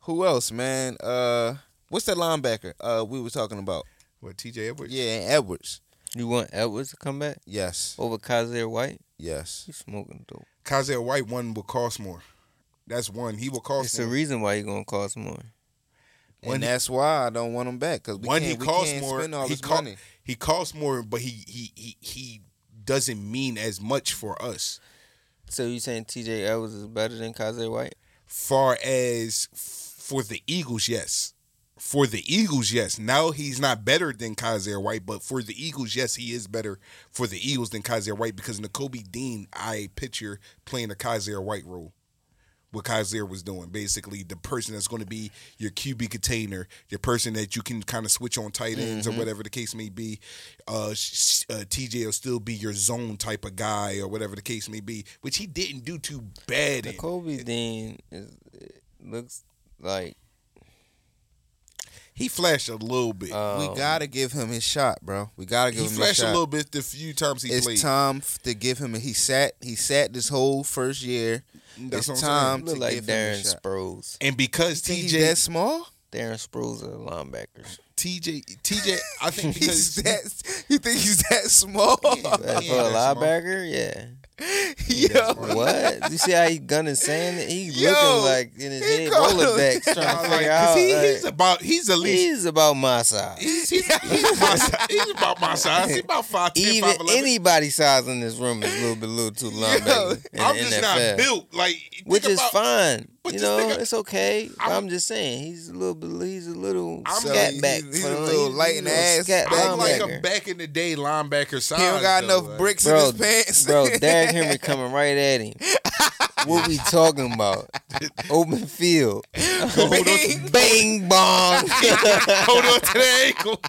who else, man? Uh, what's that linebacker? Uh, we were talking about. What TJ Edwards? Yeah, Edwards. You want Edwards to come back Yes, over Kyzir White? yes. You smoking dope. Kyzir White one will cost more. That's one. He will cost It's the reason why he gonna cost more. And he- that's why I don't want him back because we When can't, he we costs more, spend all he this co- money. he costs more, but he he he he doesn't mean as much for us. So you saying TJ Edwards is better than Kyzir White? Far as for the Eagles, yes. For the Eagles, yes. Now he's not better than Kyzir White, but for the Eagles, yes, he is better for the Eagles than Kyzir White because Nakobe Dean, I picture playing a Kyzir White role. What Kyzir was doing, basically, the person that's going to be your QB container, your person that you can kind of switch on tight ends or whatever the case may be. Uh, uh, TJ will still be your zone type of guy or whatever the case may be, which he didn't do too bad. in. Kobe Dean is looks like He flashed a little bit. um, we gotta give him his shot, bro. We gotta give he him his shot. He flashed shot. a little bit the few times he it's played. time to give him. He sat. He sat this whole first year. That's it's what I'm time saying. to look like give him Darren shot. Sproles. And because Think he's TJ, that small? Darren Sproles are linebackers. TJ, TJ, I think He's because that. You think he's that small? But He for a linebacker, yeah. Yo, What? You see how he gunning saying it? He Yo, looking like in his he head called him- Rolodex trying to Nah, like, out. he, like, he's about he's at least he's about my size. he's, he's, he's, my, he's about my size. He's about five ten, Even five eleven. anybody size in this room is a little bit, a little too linebacker. in I'm the just NFL. not built like think which is about- fine. but You know, it's okay. I'm, I'm- I'm just saying he's a little bit. He's a little I'm- scat So back. He's- he's a little he's light in the ass scat back I'm like a back in the day linebacker size. he don't got though, enough like- bricks bro, in his pants. bro, Derrick Henry coming right at him. what we talking about? Open field. Hold on, to, Bang bong. hold on to the ankle.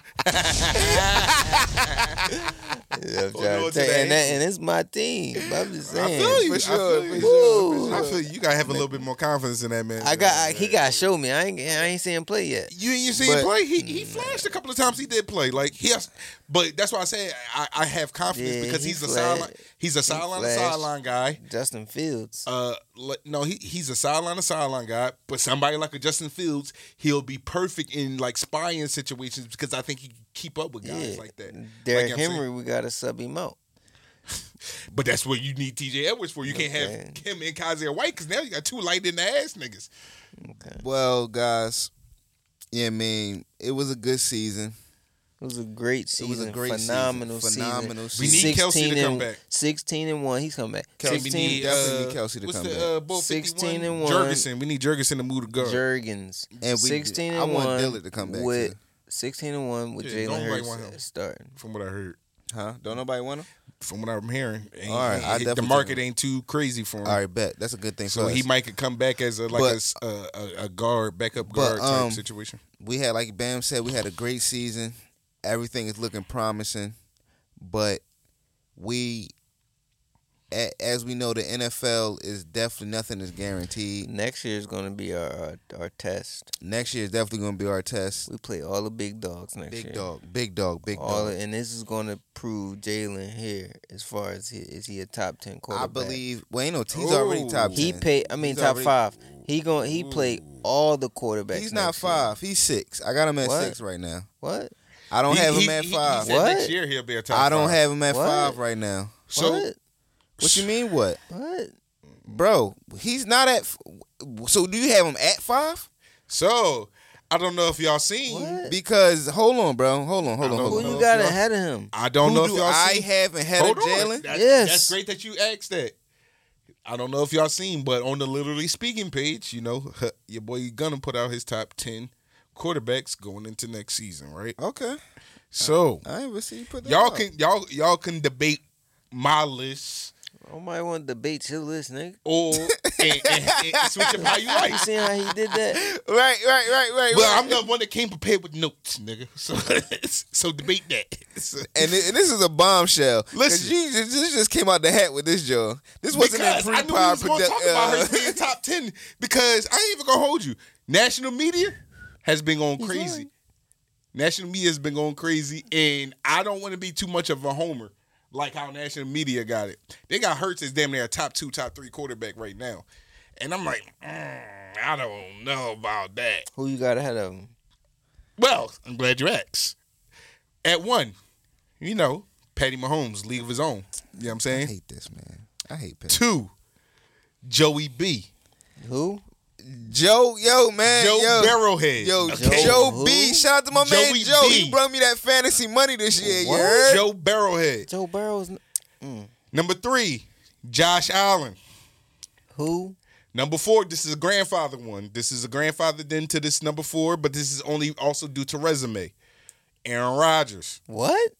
Yeah, I'm trying to to tell- the and, that, and it's my team. I'm just I saying. feel you. For I sure, feel for you. sure, I feel you. You gotta have a little bit more confidence in that man. I got. I, he got to show me. I ain't. I ain't seen him play yet. You you seen him play? He he mm. flashed a couple of times. He did play. Like he has, But that's why I say I, I have confidence Yeah, because he he's a flashed. sideline. He's a sideline to flashed. sideline guy. Justin Fields. Uh, no, he he's a sideline to sideline guy. But somebody like a Justin Fields, he'll be perfect in like spying situations because I think he can keep up with guys yeah. like that. Derrick Like I'm saying. Henry, we gotta sub him out. But that's what you need T.J. Edwards for. You can't have Okay. him and Kyzir White because now you got two light in the ass niggas. Okay. Well, guys, yeah, I mean, it was a good season. It was a great season. It was a great phenomenal season. Phenomenal season. We need. Kelce to come back. 16 and 1. He's coming back. Kelce we 16 need, definitely uh, need Kelce to come the, back. Uh, 16 and 1. Jurgensen. We need Jurgensen to move the guard. Jurgens. And we- 16 I and want Dillard to come back, with too. 16 and 1 with Yeah, Jalen Hurts starting. from what I heard. Huh? Don't nobody want him? From what I'm hearing, ain't, All right, I the market ain't too crazy for him. All right, bet. That's a good thing So he might could come back as a like But- a a, a, guard, backup But, guard type um, situation. we had, like Bam said, we had a great season. Everything is looking promising, but we, a, as we know, the NFL is definitely nothing is guaranteed. Next year is going to be our, our our test. Next year is definitely going to be our test. We play all the big dogs next year. Big year. dog, big dog, big All dog. and this is going to prove Jalen here as far as he, is he a top 10 quarterback? I believe. Well, ain't no. He's already top. 10. he paid. I mean, He's top already- five. He going. He played all the quarterbacks. He's not next year. five. He's six. I got him at What? six right now. What? I don't He- have he- him at five. He said What? next year he'll be a top. I don't five. have him at What? five right now. So what? What you mean? What, What? bro? He's not at. So do you have him at five? so I don't know if y'all seen. What? Because hold on, bro. Hold on. Hold on. Hold Who on. know you got y'all- ahead of him? I don't Who know if do y'all seen I seen. have ahead Hold of. Jalen? That- Yes. That's great that you asked that. I don't know if y'all seen, but on the literally speaking page, you know, your boy gonna put out his top ten quarterbacks going into next season, right? Okay. So I ain't even see you put that. y'all out. can y'all y'all can debate my list Nobody want to debate your list, nigga. or and, and, and switch up how you like. You seen how he did that? Right, right, right, right. Well, right. I'm the one that came prepared with notes, nigga. So so debate that. And, thi- and this is a bombshell. Listen. you just, this just came out the hat with this, Joe. This wasn't in because I knew we pre-pod was going to talk produ- about her uh, being top ten because I ain't even gonna hold you. National media has been going crazy. lying. National media has been going crazy, and I don't want to be too much of a homer like how national media got it. They got Hurts as damn near a top two, top three quarterback right now, and I'm like, mm, I don't know about that. Who you got ahead of him? Well, I'm glad you asked. At one, you know, Patty Mahomes, league of his own. You know what I'm saying? I hate this, man. I hate Pat. Two, Joey B. Who? Joe, yo, man, Joe yo, Barrowhead. yo, Okay? Joe B. Shout out to my man Joe. B. He brought me that fantasy money this year. You What? heard? Joe Barrowhead. Joe Burrow's. Mm. Number three, Josh Allen. Who? Number four, this is a grandfather one. This is a grandfather then to this number four, but this is only also due to resume. Aaron Rodgers. What?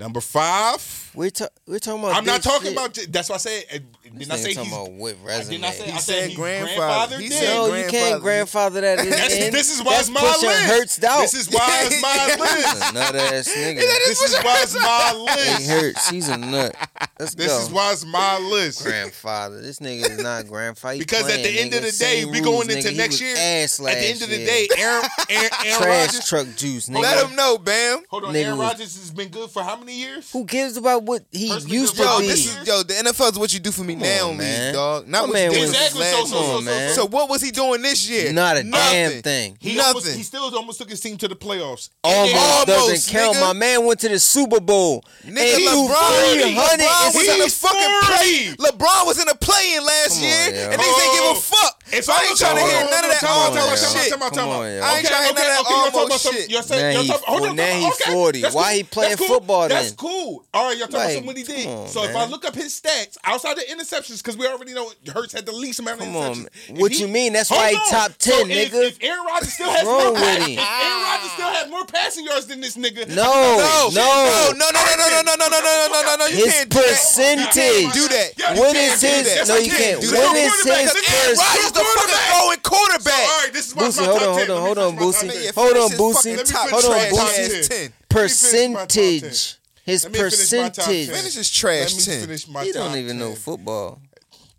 Number five. We're, ta- we're talking about. I'm not talking shit. about. That's why I said. Didn't I nigga say talking he's? about with I resume. didn't I say? He I said said grandfather. grandfather. He said No, you can't grandfather that in. That's, this is why That's it's my pushing list. Hurts out. This is why it's my list. Nut ass nigga. this is why it's my He list. hurts. He's a nut. Let's This go. is why it's my list. grandfather. This nigga is not grandfather. He Because at the end of the day, we going into nigga. He next year. Ass At the end of the day, Aaron, Aaron, Aaron trash Rodgers. truck juice, nigga. Let him know, Bam. Hold on, Aaron Rodgers has been good for how many years? Who gives about what he Personally, used to good Yo, be? this is yo. The NFL is what you do for me Come now, on, league, man. dog. Not My what man you did was- last Exactly, so- year. so- Come on, man. So what was he doing this year? Not a Nothing. damn thing. He Nothing. almost, he still almost took his team to the playoffs. Almost, Almost, doesn't count. nigga. My man went to the Super Bowl. Nigga, and threw LeBron, LeBron was in the He's fucking play. LeBron was in the play-in last on, year, yo. and niggas didn't give a Oh. fuck. If I ain't trying to hear none of that Time out, almost time shit. time out, time Come on. I ain't trying to hear none of that y'all talking almost shit. Y'all saying, Now y'all talking, hold now hold on, okay. 40. That's Why cool. he playing That's cool. football That's cool. All right, y'all talking about what he did. so if. I look up his stats outside the interceptions, because we already know Hurts had the least amount of interceptions. What you mean? That's why he top 10, nigga. If Aaron Rodgers still has more with pass- him? if Aaron Rodgers still has more passing yards than this nigga, No, No, no, no, no, no, no, no, no, no, no, no, no, no, no. No, no. You His can't do that. percentage. Do that. Yeah, You What can't is do his? that. No, you You can't. do What that. is his? Because motherfucking oh, throwing quarterback. So, all right, this is my, Boosie, my hold, on, hold on, hold on, hold on, Boosie. Hold on, Boosie. Hold on, Boosie. Percentage. His percentage. Finish is trash. Ten. He don't even know football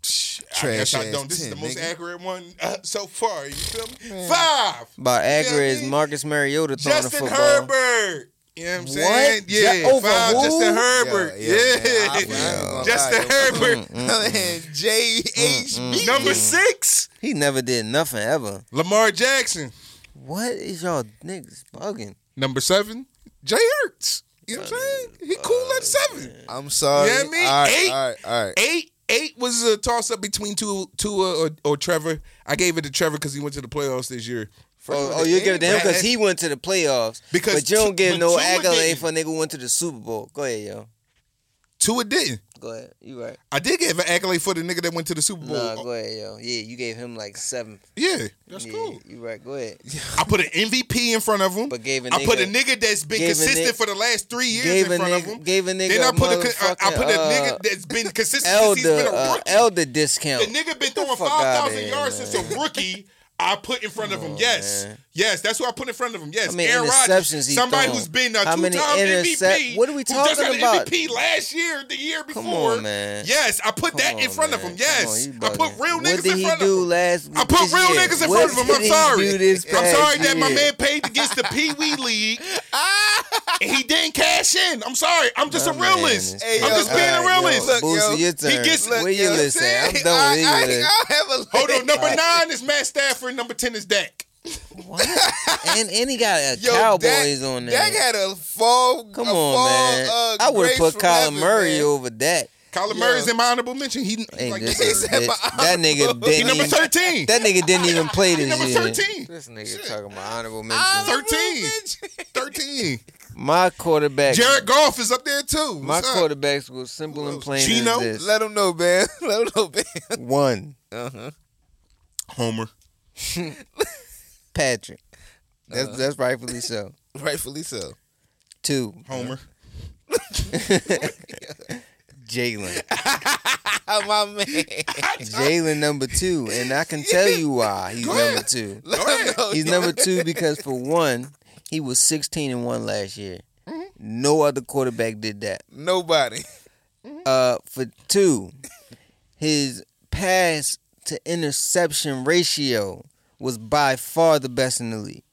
trash. I guess I don't. This 10, is the most nigga. accurate one uh, so far. You feel me? Man. Five. By accurate is Marcus Mariota throwing Justin the football. Justin Herbert. You know what I'm What? saying? Yeah, over five, who? Justin Herbert. Yeah, Yeah, yeah, man, I- I ain't gonna Justin lie, yo. Herbert. Man, JHB. Number six, He never did nothing ever. Lamar Jackson. What is y'all niggas bugging? Number seven, Jay Hurts. You know what I'm saying? He cool at seven. I'm sorry. You know what I mean? All right, Eight. all right, all right. Eight, eight was a toss up between two, Tua or, or Trevor. I gave it to Trevor because he went to the playoffs this year. Oh, oh you give it to him because he went to the playoffs. Because but you don't Tu- give no accolade for a nigga who went to the Super Bowl. Go ahead, yo. Tua didn't. Go ahead. You right. I did give an accolade for the nigga that went to the Super Bowl. Nah, go ahead, yo. Yeah, you gave him like seven. yeah, that's yeah, cool. You right. Go ahead. I put an MVP in front of him. But gave a I put a nigga- nigga that's been consistent ni- for the last three years Gave in a front of him. Gave a nigga. Then I put a, I, I motherfucking, put a uh, nigga that's been consistent since he's elder been a uh, rookie. elder discount. the nigga been throwing fuck five outta thousand here, yards man. since a rookie. I put in front of him. on, Yes, man. yes, that's who I put in front of him. Yes, How many Aaron Rodgers, somebody thrown? who's been a two-time intercep- MVP. What are we who just talking got an about? MVP last year, the year Come before. on, man. Yes, I put Come that in on, front of him. Yes, on, I put bugging. real What niggas did in he front do of him. last? I put this real year? niggas in What front of him. did I'm he sorry. do this I'm past sorry that my year? man paid against the Pee Wee League. and he didn't cash in. I'm sorry. I'm just My a realist. Hey, I'm yo, just being a Alright, yo, realist. Look, Boosie, yo, your he turn. gets- Where you yo, listen? I'm done with you. I have a Hold on. Number nine is Matt Stafford. Number ten is Dak. What? and and he got a Yo, Cowboys Dak- on there. Dak had a fall. Come a on, fall, man. Uh, I would have put from Kyler heaven, Murray man. over that. Kyler Yo. Murray's in my honorable mention. He Ain't like this He said bitch. my That nigga honorable- he didn't number even. thirteen. That nigga didn't even play this number year. thirteen. This nigga Shit. talking about honorable Ah, mention. 13. mention. 13. My quarterback. Jared Goff is up there too. My up? quarterbacks was simple and plain Gino? as this. Let him know, man. Let him know, man. One, Uh-huh. Homer. Patrick. That's Uh-huh. that's rightfully so. Rightfully so. Two, Homer. Jalen. my man. Jalen number two, and I can tell you why he's number two. Let Go him ahead. He's number two because for one, he was 16 and one last year. No other quarterback did that. Nobody. Uh, for two, his pass to interception ratio was by far the best in the league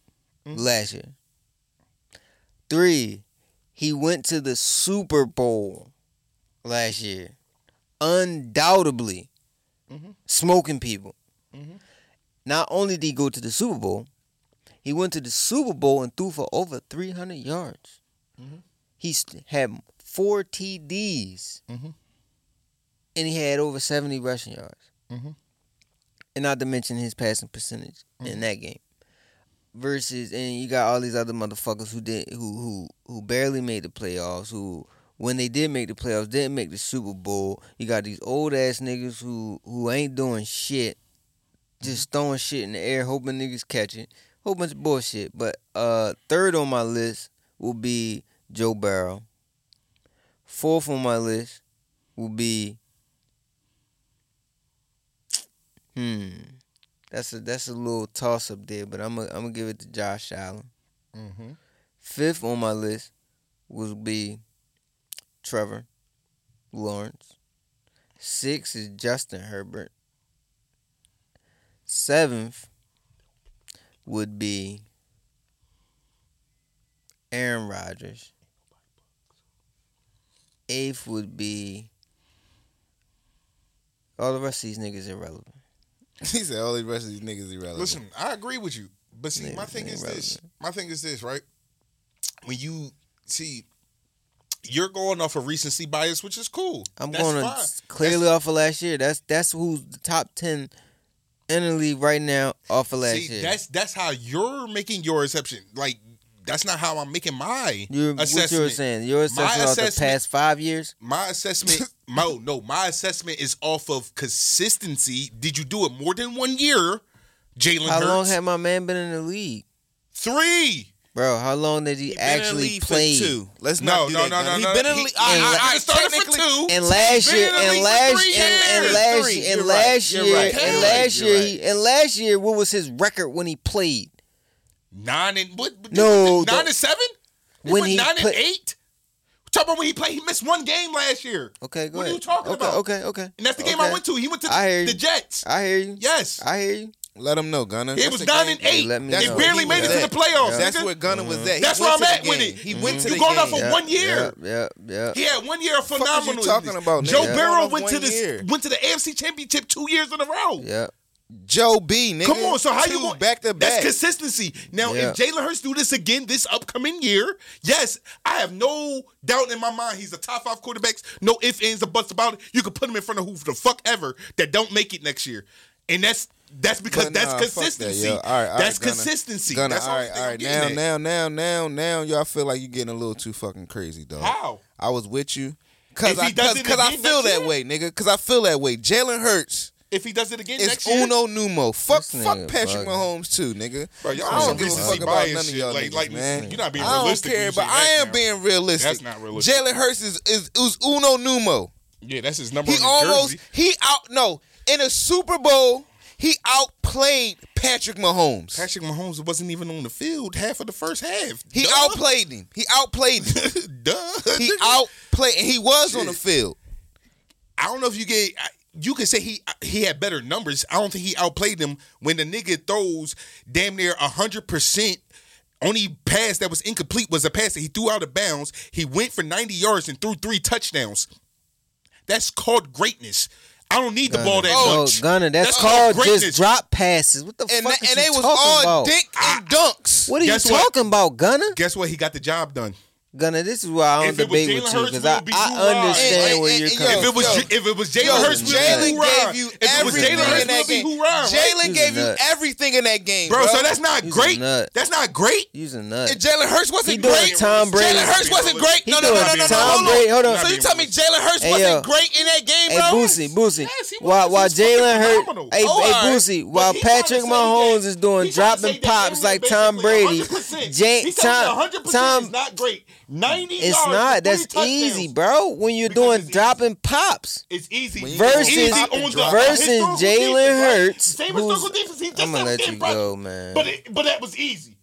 mm. last year. Three, he went to the Super Bowl last year, undoubtedly mm-hmm. smoking people. Mm-hmm. Not only did he go to the Super Bowl, he went to the Super Bowl and threw for over 300 yards. Mm-hmm. He had four TDs, Mhm. and he had over 70 rushing yards. And not to mention his passing percentage in that game. Versus, and you got all these other motherfuckers who did, who who who barely made the playoffs. Who, when they did make the playoffs, didn't make the Super Bowl. You got these old ass niggas who who ain't doing shit, just throwing shit in the air, hoping niggas catch it. Whole bunch of bullshit. But uh, third on my list will be Joe Burrow. Fourth on my list will be hmm. That's a that's a little toss up there, but I'm gonna I'm gonna give it to Josh Allen. Mm-hmm. Fifth on my list will be Trevor Lawrence. Six is Justin Herbert. Seventh would be Aaron Rodgers. Eighth would be all the rest of these niggas irrelevant. He said all the rest of these niggas irrelevant. Listen, I agree with you. But see, my thing ain't is this. relevant. My thing is this, right? When you see you're going off of recency bias, which is cool. I'm That's going to clearly off of last year. That's that's who's the top ten in the league right now off of last See, year. that's that's how you're making your exception. Like that's not how I'm making my You're, what you assessment. were saying, your assessment of the past five years. My assessment, no, no, my assessment is off of consistency. Did you do it more than one year, Jalen How Hurts? long had my man been in the league, Three. bro? How long did he, He been in the actually league play? two. Let's No, not do no, that. no, no, He no. been in the league. he- I- I- I- started for two. And last year, in the and league for last, three and, and last, year, and last right. year, right. and last year, You're he, and last year, what was his record when he played? Nine and what? No, nine the- and seven. when went he nine put- and eight. Talk about when he played. He missed one game last year. Okay, go What are you talking okay, about? Okay, okay, And that's the game I went to. He went to I hear the, you. the Jets. I hear you. yes. I hear you. Let them know, Gunner. It was the nine game. and eight. let me That's know. Barely made was it to the playoffs. That's nigga. where Gunner was at. He That's where I'm the at with it. He mm-hmm. went to You the going game. off of Yep, one year. Yeah, yep, yep. He had one year of Fuck is you phenomenal. talking about, Joe? Yeah. Burrow went to the year. went to the AFC Championship two years in a row. Yep. Joe B, nigga. Come on, so how you Two going back to back? That's consistency. Now, Yeah. if Jalen Hurts do this again this upcoming year, yes, I have no doubt in my mind he's a top five quarterbacks. No ifs, ands, or buts about it. You can put him in front of who the fuck ever that don't make it next year, and that's that's because But that's nah, that, consistency. yo. All right, all right, that's Gunna. consistency. That's all right, all right. Now, now, now, now, now, y'all feel like you're getting a little too fucking crazy, dog. How? I was with you. Cause I, cause, I feel that year? way, nigga. Cause I feel that way. Jalen Hurts If he does it again is next year, It's uno numo. Fuck, This fuck nigga Patrick bugging. Mahomes too, nigga. Bro, y'all I on don't give a recency fuck about bias none of shit. y'all Like- niggas, like, man. you're not being I don't realistic care, you but say I that am now. being realistic. That's not realistic. Jalen Hurts is is, is uno numo. yeah, that's his number He on his almost jersey. he out no in a Super Bowl. He outplayed Patrick Mahomes. Patrick Mahomes wasn't even on the field half of the first half. he Duh. outplayed him. He outplayed him. Duh. he outplayed, and he was on the field. I don't know if you get. You can say he he had better numbers. I don't think he outplayed them when the nigga throws damn near hundred percent. Only pass that was incomplete was a pass that he threw out of bounds. He went for ninety yards and threw three touchdowns. That's called greatness. I don't need the ball that Oh, much. Gunner, that's, That's called called just greatness. drop passes. What the And, fuck that, and they was all about? dick and dunks. What are you Guess what? talking about, Gunner? Guess what? He got the job done. Gunner, this is why I don't If it was debate with you because I, I understand And- where and- you're and coming If it was yo. If it was Jalen Hurts, be Jalen hoorah. gave you If it was everything Jalen Hurts, in that be game. hoorah. Jalen gave you everything in that game, bro. bro. So that's not He's a great. nut. That's not great. You's a nut. And Jalen Hurts wasn't He doing great. Tom Brady. Jalen Hurts wasn't great. He No, no, no, no, no, no. Tom Hold Brady. Hold on. So you tell me Jalen Hurts wasn't great in that game, Hey, bro? Boosie, Boosie. Yes, he while was. while He's fucking Jalen Hurt, phenomenal. hey, hey, all right. Boosie, But while he trying to Patrick say Mahomes that- is doing he trying to dropping say that pops Jalen like is Tom basically Brady, 100%. Jay, He telling Tom, me 100% is Tom, not great. 90 it's not. That's easy, bro. When you're doing dropping pops. It's easy. Versus- easy versus Jalen? Hurts, Same historical defense. He just I'ma let you go, man. But it, but that was easy.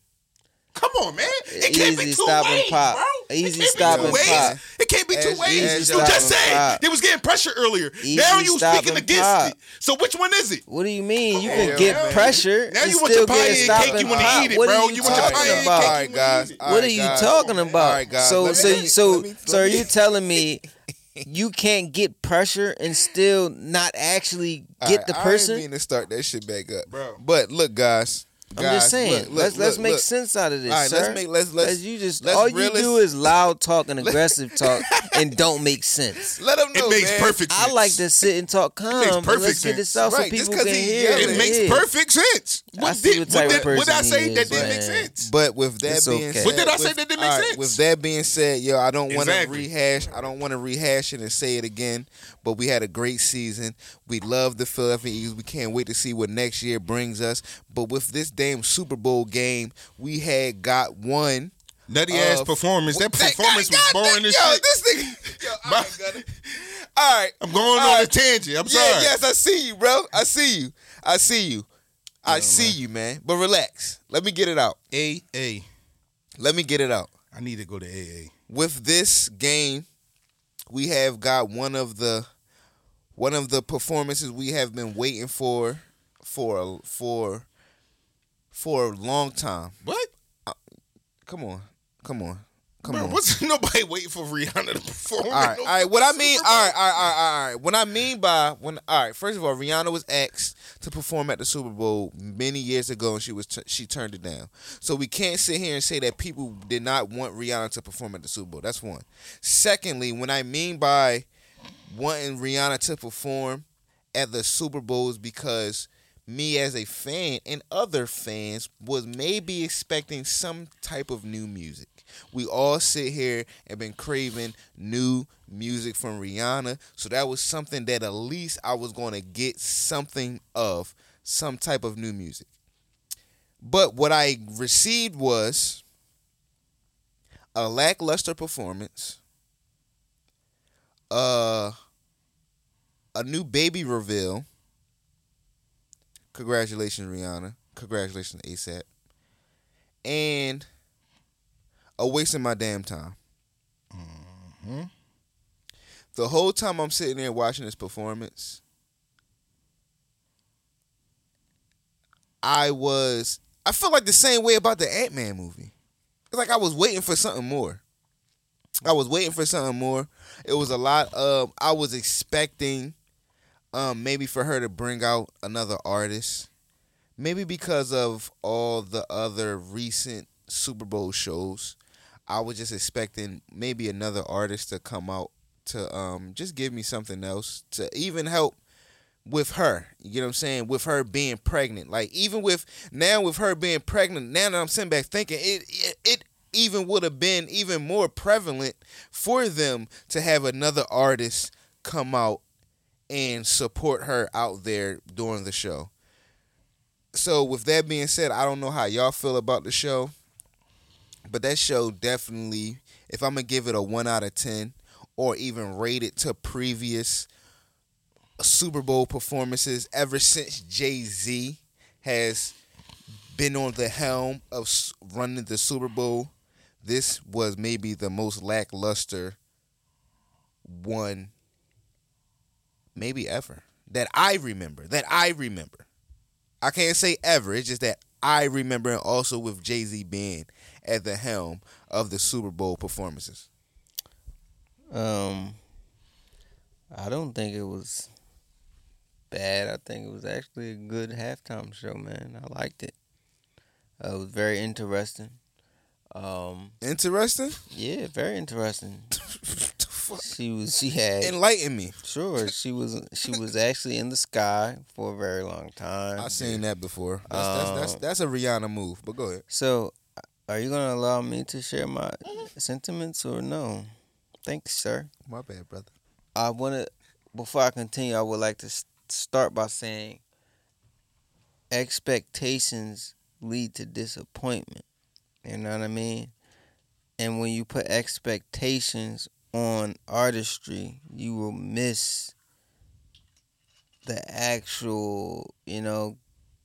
Come on, man. It can't be Easy two stopping ways, pop. bro. Easy it can't stopping be two ways. pop. It can't be two As- ways. as you just stopping said pop. they was getting pressure earlier. Easy now you speaking stopping against pop. it. So which one is it? What do you mean? You can on, get man. pressure Now and you want still your pie get a and stop cake, you wanna pop. eat it, what bro. are you You want your talking pie and about? cake, All right, guys. All What are right, you guys. talking about? All right, guys. So, Let so, me- so, let me- so, are let me- you telling me you can't get pressure and still not actually get right, the I person? ain't mean to start that shit back up, Bro. But look, guys. I'm just saying. look, look, let's let's look, make look. sense out of this, All right, sir. let's make let's let's As you just let's all you realist- do is loud talk and aggressive talk and don't make sense. let them know. It makes man. perfect sense. I like to sit and talk calm. makes perfect let's get this sense. out so Right, just people 'cause can he hear. yelling. It makes is. perfect sense. I see what type of did, what did I say he that is, didn't make sense? But with that It's being okay. said, What did I with- say that didn't make sense? With that being said, yo, I don't want to Exactly. rehash. I don't want to rehash it and say it again. But we had a great season. We love the Philadelphia Eagles. We can't wait to see what next year brings us. But with this damn Super Bowl game, we had got one. Nutty ass performance. That Thank performance God- was boring damn- as yo, shit. This nigga. Yo, all right, Gunna. all right. I'm going All on right. a tangent. I'm yeah, sorry. yes, I see you, bro. I see you. I see you. I see you, man. But relax. Let me get it out. A A. Let me get it out. I need to go to AA. with this game, we have got one of the one of the performances we have been waiting for for a, for for a long time. What? Uh, come on, come on, come Bro, on. what's nobody waiting for Rihanna to perform? all right, all right. What I mean, all right, all right, all right, all right. What I mean by when, all right. First of all, Rihanna was asked to perform at the Super Bowl many years ago, and she was t- she turned it down. So we can't sit here and say that people did not want Rihanna to perform at the Super Bowl. That's one. Secondly, when I mean by wanting Rihanna to perform at the Super Bowl is because me as a fan and other fans was maybe expecting some type of new music. We all sit here and been craving new music from Rihanna, so that was something that at least I was going to get something of some type of new music. But what I received was a lackluster performance, uh, a new baby reveal. Congratulations, Rihanna. Congratulations, ASAP. And a waste of my damn time. The whole time I'm sitting there watching this performance, I was I feel like the same way about the Ant Man movie. It's like I was waiting for something more. I was waiting for something more. It was a lot of I was expecting um maybe for her to bring out another artist. Maybe because of all the other recent Super Bowl shows. I was just expecting maybe another artist to come out to um just give me something else to even help with her. You get what I'm saying? With her being pregnant. Like even with now with her being pregnant, now that I'm sitting back thinking it it, it even would have been even more prevalent for them to have another artist come out and support her out there during the show. So with that being said, I don't know how y'all feel about the show, but that show definitely if I'm going to give it a 1 out of 10 or even rate it to previous Super Bowl performances ever since Jay-Z has been on the helm of running the Super Bowl, this was maybe the most lackluster one maybe ever that I remember. That I remember. I can't say ever. It's just that I remember, and also with Jay Z being at the helm of the Super Bowl performances. Um, I don't think it was bad. I think it was actually a good halftime show, man. I liked it. Uh, it was very interesting. Um, Interesting. yeah, very interesting. She was. She had. Enlighten me. Sure, she was. She was actually in the sky for a very long time. I've seen that before. That's, that's, that's, Um, that's a Rihanna move. But go ahead. So, are you gonna allow me to share my sentiments or no? Thanks, sir. My bad, brother. I want to, before I continue, I would like to start by saying expectations lead to disappointment. You know what I mean? And when you put expectations on artistry, you will miss the actual, you know,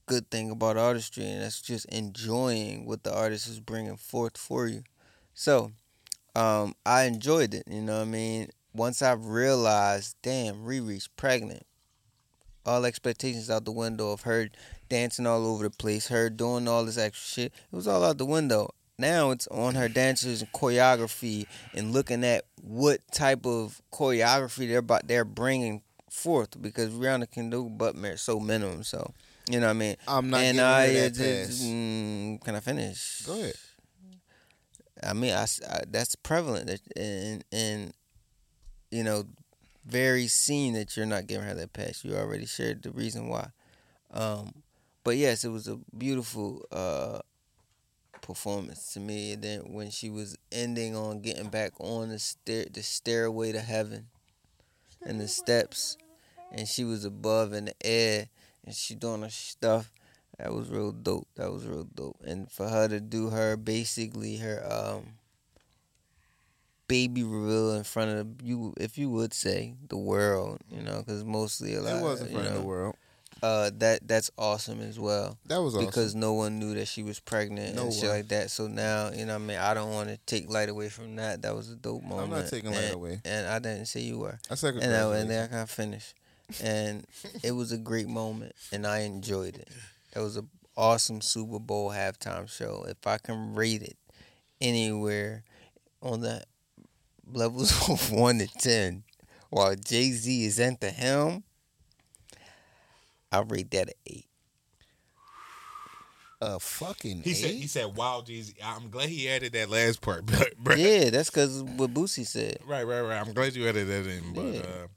good thing about artistry, and that's just enjoying what the artist is bringing forth for you. So, um, I enjoyed it. You know what I mean? Once I realized, damn, Riri's pregnant. All expectations out the window of her dancing all over the place, her doing all this extra shit. It was all out the window. Now it's on her dancers and choreography and looking at what type of choreography they're about they're bringing forth because Rihanna can do but so minimum. So you know what I mean. I'm not and I that just- mm, can I finish? Go ahead. I mean, I—that's prevalent that- and and you know, very seen that you're not giving her that pass. You already shared the reason why. Um, but yes, it was a beautiful uh, performance to me. And then when she was ending on getting back on the stair, the stairway to heaven, and the steps, and she was above in the air, and she doing her stuff. That was real dope. That was real dope. And for her to do her basically her um baby reveal in front of the, you, if you would say the world, you know, because mostly a lot. It was in front of the world. Uh, that that's awesome as well That was awesome. because no one knew that she was pregnant No and shit one. like that. So now, you know, what I mean, I don't want to take light away from that. That was a dope moment. I'm not taking light and, away. And I didn't say you were. I said And, I, and then I can finish. And it was a great moment, and I enjoyed it. It was an awesome Super Bowl halftime show. If I can rate it anywhere on the levels of one to ten, while Jay Z is at the helm, I rate that an eight. a fucking He said he said wow Jeezy. I'm glad he added that last part, but, but Yeah, that's because what Boosie said. right, right, right. I'm glad you added that in, but Yeah. uh,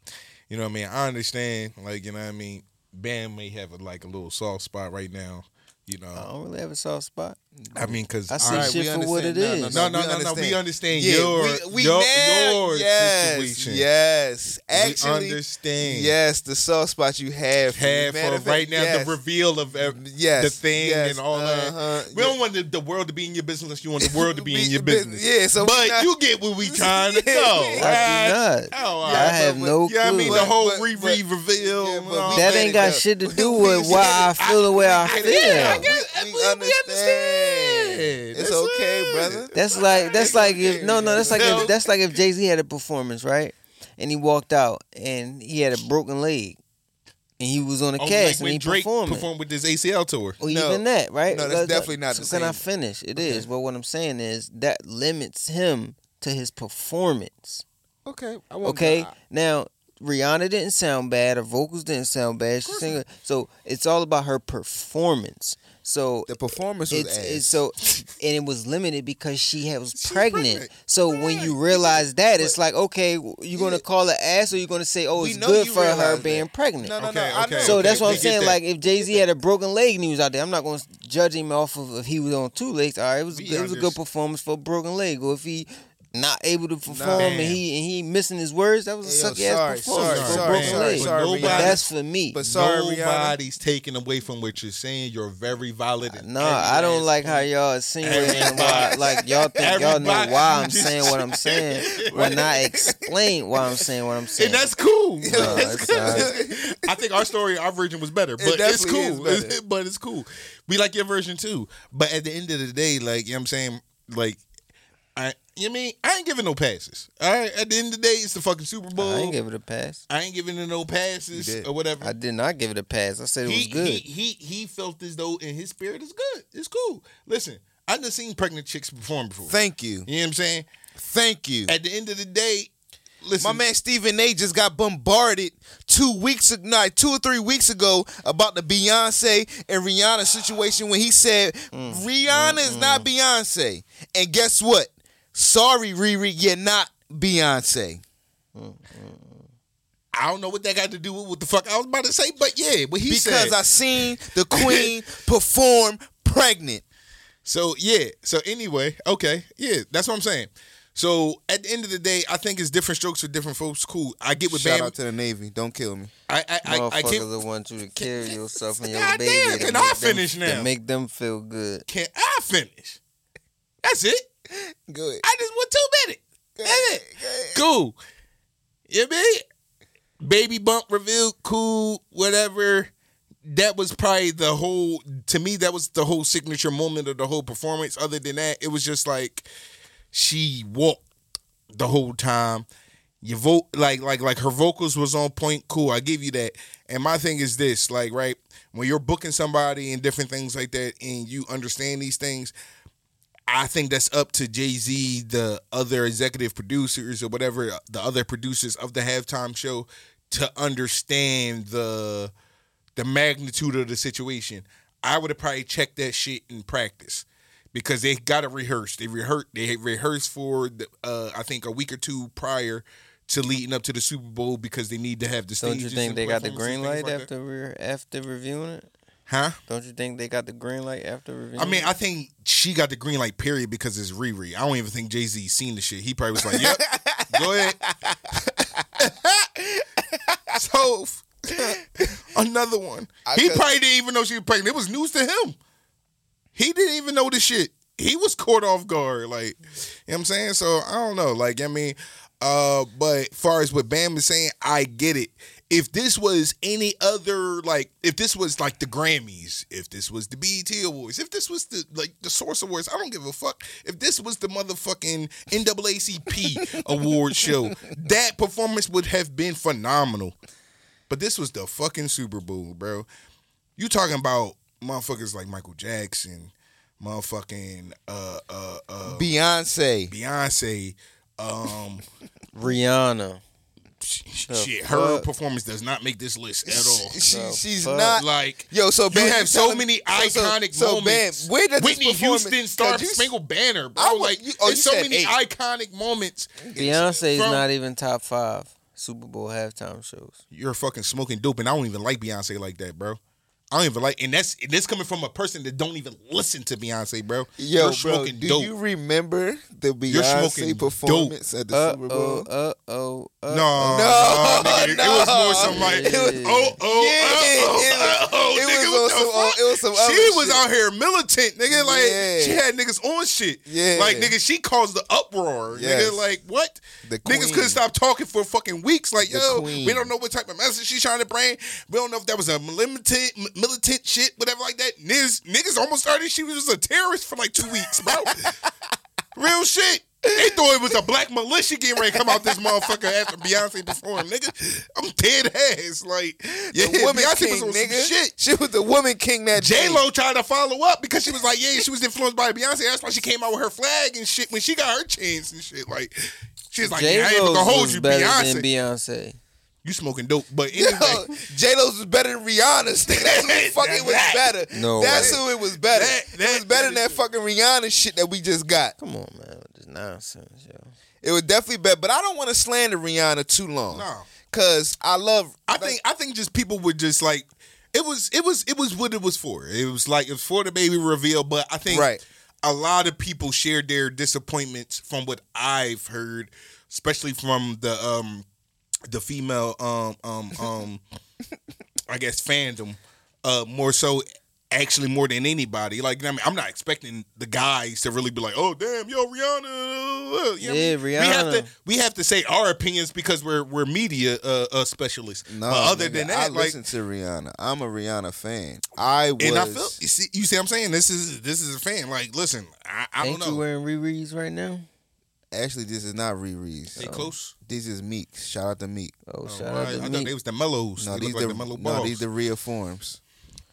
you know what I mean. I understand, like you know what I mean. Bam may have a, like a little soft spot right now, you know. I don't really have a soft spot. I mean, because I see All right, shit we for what it understand. is. No, no, we no, no. We understand Yeah, your we, we your, now- your yes, situation. Yes, actually, we understand. yes, the soft spot you have, for me. Have for right now yes. the reveal of ev- Yes, the thing yes, and all uh-huh, that. We yeah. don't want the, the world to be in your business unless you want the world to be in your business. yeah, so but not- you get where we trying to go. I do I do not. Oh, all I right. have but- no Yeah, I mean the whole but- re reveal. But that ain't got shit to do with why I feel the way I We feel. understand. We- We we understand. It's okay, it. brother. That's like that's like if no no that's like if that's like if Jay Z had a performance right, and he walked out and he had a broken leg. and he was on the Oh, cast like and he when Drake performed. performed with this ACL tour. Or No. even that, right? No, that's Like, definitely not so the Can I same. finish? It is. But what I'm saying is that limits him to his performance. Okay. I won't- Okay. I- Now Rihanna didn't sound bad. Her vocals didn't sound bad. She sang. So it's all about her performance. So the performance was it's, ass. it's so and it was limited because she had, was pregnant. pregnant. So when you realize that, it's like okay, you're gonna call her ass or you're gonna say, oh, it's good for her realize being pregnant. no, no, Okay, no. I okay, know. So that's what I'm saying. that. Like if Jay Z had a broken leg and he was out there, I'm not going to judge him off of if he was on two legs. All right, it was We good, it was a good performance for a broken leg. Or if he not able to perform Nah. and he and he missing his words, that was a Hey, yo, sucky ass performance sorry, for sorry, broken sorry, sorry, Nobody- But Rihanna. that's for me. But sorry, Rihanna. Nobody's taking away from what you're saying. You're very valid. No, every I don't like how y'all insinuating why, Everybody- like y'all think y'all know why I'm saying what I'm saying when I explain why I'm saying what I'm saying. And that's cool. No, That's cool. alright. I think our story, our version was better, but it's cool. is better. but it's cool. We like your version too. But at the end of the day, like you know what I'm saying, like I you mean I ain't giving no passes. All right. At the end of the day, it's the fucking Super Bowl. I ain't give it a pass. I ain't giving it no passes or whatever. I did not give it a pass. I said it was he, good. He, he he felt as though in his spirit is good. It's cool. Listen, I done seen pregnant chicks perform before. Thank you. you know what I'm saying? Thank you. At the end of the day, listen. My man Stephen A. just got bombarded two weeks ago, not two or three weeks ago about the Beyonce and Rihanna situation when he said mm, Rihanna is not Beyonce. And guess what? Sorry, Riri, you're not Beyonce. I don't know what that got to do with what the fuck I was about to say, but yeah, what he Because said. I seen the queen perform pregnant. So yeah. So anyway, okay, yeah, that's what I'm saying. So at the end of the day, I think it's different strokes for different folks. Cool. I get what Shout Bam. out to the Navy. Don't kill me. I I I, I can't. that want you to carry yourself and your God baby. damn, to can make I them- finish now? To make them feel good. Can I finish? That's it. Good. I just want two minutes. That's it. Cool. You mean? Baby bump revealed, cool, whatever. That was probably the whole to me, that was the whole signature moment of the whole performance. Other than that, it was just like she walked the whole time. You vote like like like her vocals was on point. Cool, I give you that. And my thing is this, like, right, when you're booking somebody and different things like that, and you understand these things, I think that's up to Jay Z, the other executive producers or whatever, the other producers of the halftime show, to understand the the magnitude of the situation. I would have probably checked that shit in practice because they got to rehearse. They rehearse. They rehearsed for the, uh, I think a week or two prior to leading up to the Super Bowl because they need to have the Don't you think they got the green light like after after reviewing it? Huh? Don't you think they got the green light after reviewing? I mean. I think she got the green light period because it's Riri. I don't even think Jay Z seen the shit. He probably was like, "Yep, go ahead." so another one. he probably didn't even know she was pregnant. It was news to him. He didn't even know the shit. He was caught off guard. Like, you know what I'm saying? So I don't know. Like, I mean, uh, but far as what Bam is saying, I get it. If this was any other, like, if this was like the Grammys, if this was the BET Awards, if this was the like the Source Awards, I don't give a fuck. If this was the motherfucking NAACP award show, that performance would have been phenomenal. But this was the fucking Super Bowl, bro. You talking about motherfuckers like Michael Jackson, motherfucking uh uh uh Beyonce. Beyonce, um Rihanna. Sh- The shit, her fuck? performance does not make this list at all. She, The she's fuck? not. Like Yo, so you have so telling- many so- so- iconic so, moments. Bam, where does this Whitney Houston, Star Cause you- Spangled Banner, bro. I would- like you- oh, there's so many eight. iconic moments. Beyonce is not even top five Super Bowl halftime shows. You're fucking smoking dope, and I don't even like Beyonce like that, bro. I don't even like, and that's and this coming from a person that don't even listen to Beyonce, bro. Yo, You're bro, do dope. you remember the Beyonce performance at the Uh Super Bowl? uh oh, uh No, No, no, nigga, it was more some like, It was- oh, oh, Yeah, oh, it oh, it nigga, was what on some- it was some She other was shit. out here militant, nigga. Like Yeah. she had niggas on shit. Yeah. like nigga, she caused the uproar. Yes. Nigga, like what? The niggas couldn't stop talking for fucking weeks. Like The yo, queen. we don't know what type of message she's trying to bring. We don't know if that was a militant, m- militant shit, whatever like that. Niggas, niggas almost started. She was a terrorist for like two weeks, bro. Real shit. They thought it was a black militia getting ready to come out this motherfucker after Beyonce performed, nigga. I'm dead ass. Like, yeah, the woman Beyonce king, was on some nigga. shit. She was the woman king that J Lo tried to follow up because she was like, yeah, she was influenced by Beyonce. That's why she came out with her flag and shit when she got her chance and shit. Like, she's like, yeah, I ain't gonna hold you, Beyonce. than Beyonce. You smoking dope, but Yo, anyway. J Lo's was better than Rihanna's. Nigga. That's who fucking was better. No That's way. who it was better. That- it was better that than that is fucking Rihanna shit that we just got. Come on, man, with this nonsense, yo. It was definitely better, but I don't want to slander Rihanna too long. No. Cause I love. I think I think just people would just like it was it was it was what it was for. It was like it was for the baby reveal, but I think Right. a lot of people shared their disappointments from what I've heard, especially from the um the female um um um I guess fandom uh more so actually more than anybody. Like I mean, I'm not expecting the guys to really be like, "Oh damn, yo Rihanna." You know what I Yeah, mean? We have to we have to say our opinions because we're we're media uh, uh specialists. No, but other nigga, than I that, like listen to Rihanna. I'm a Rihanna fan. I was. and I feel you see you see what I'm saying this is this is a fan. Like listen, I, I don't know. you wearing Riri's right now? Actually, this is not Riri's. They close. This is Meek. Shout out to Meek. Oh, Oh, shout all out to I thought me. they was the mellows. No, they these look like the, the mellow no, balls. these the real forms.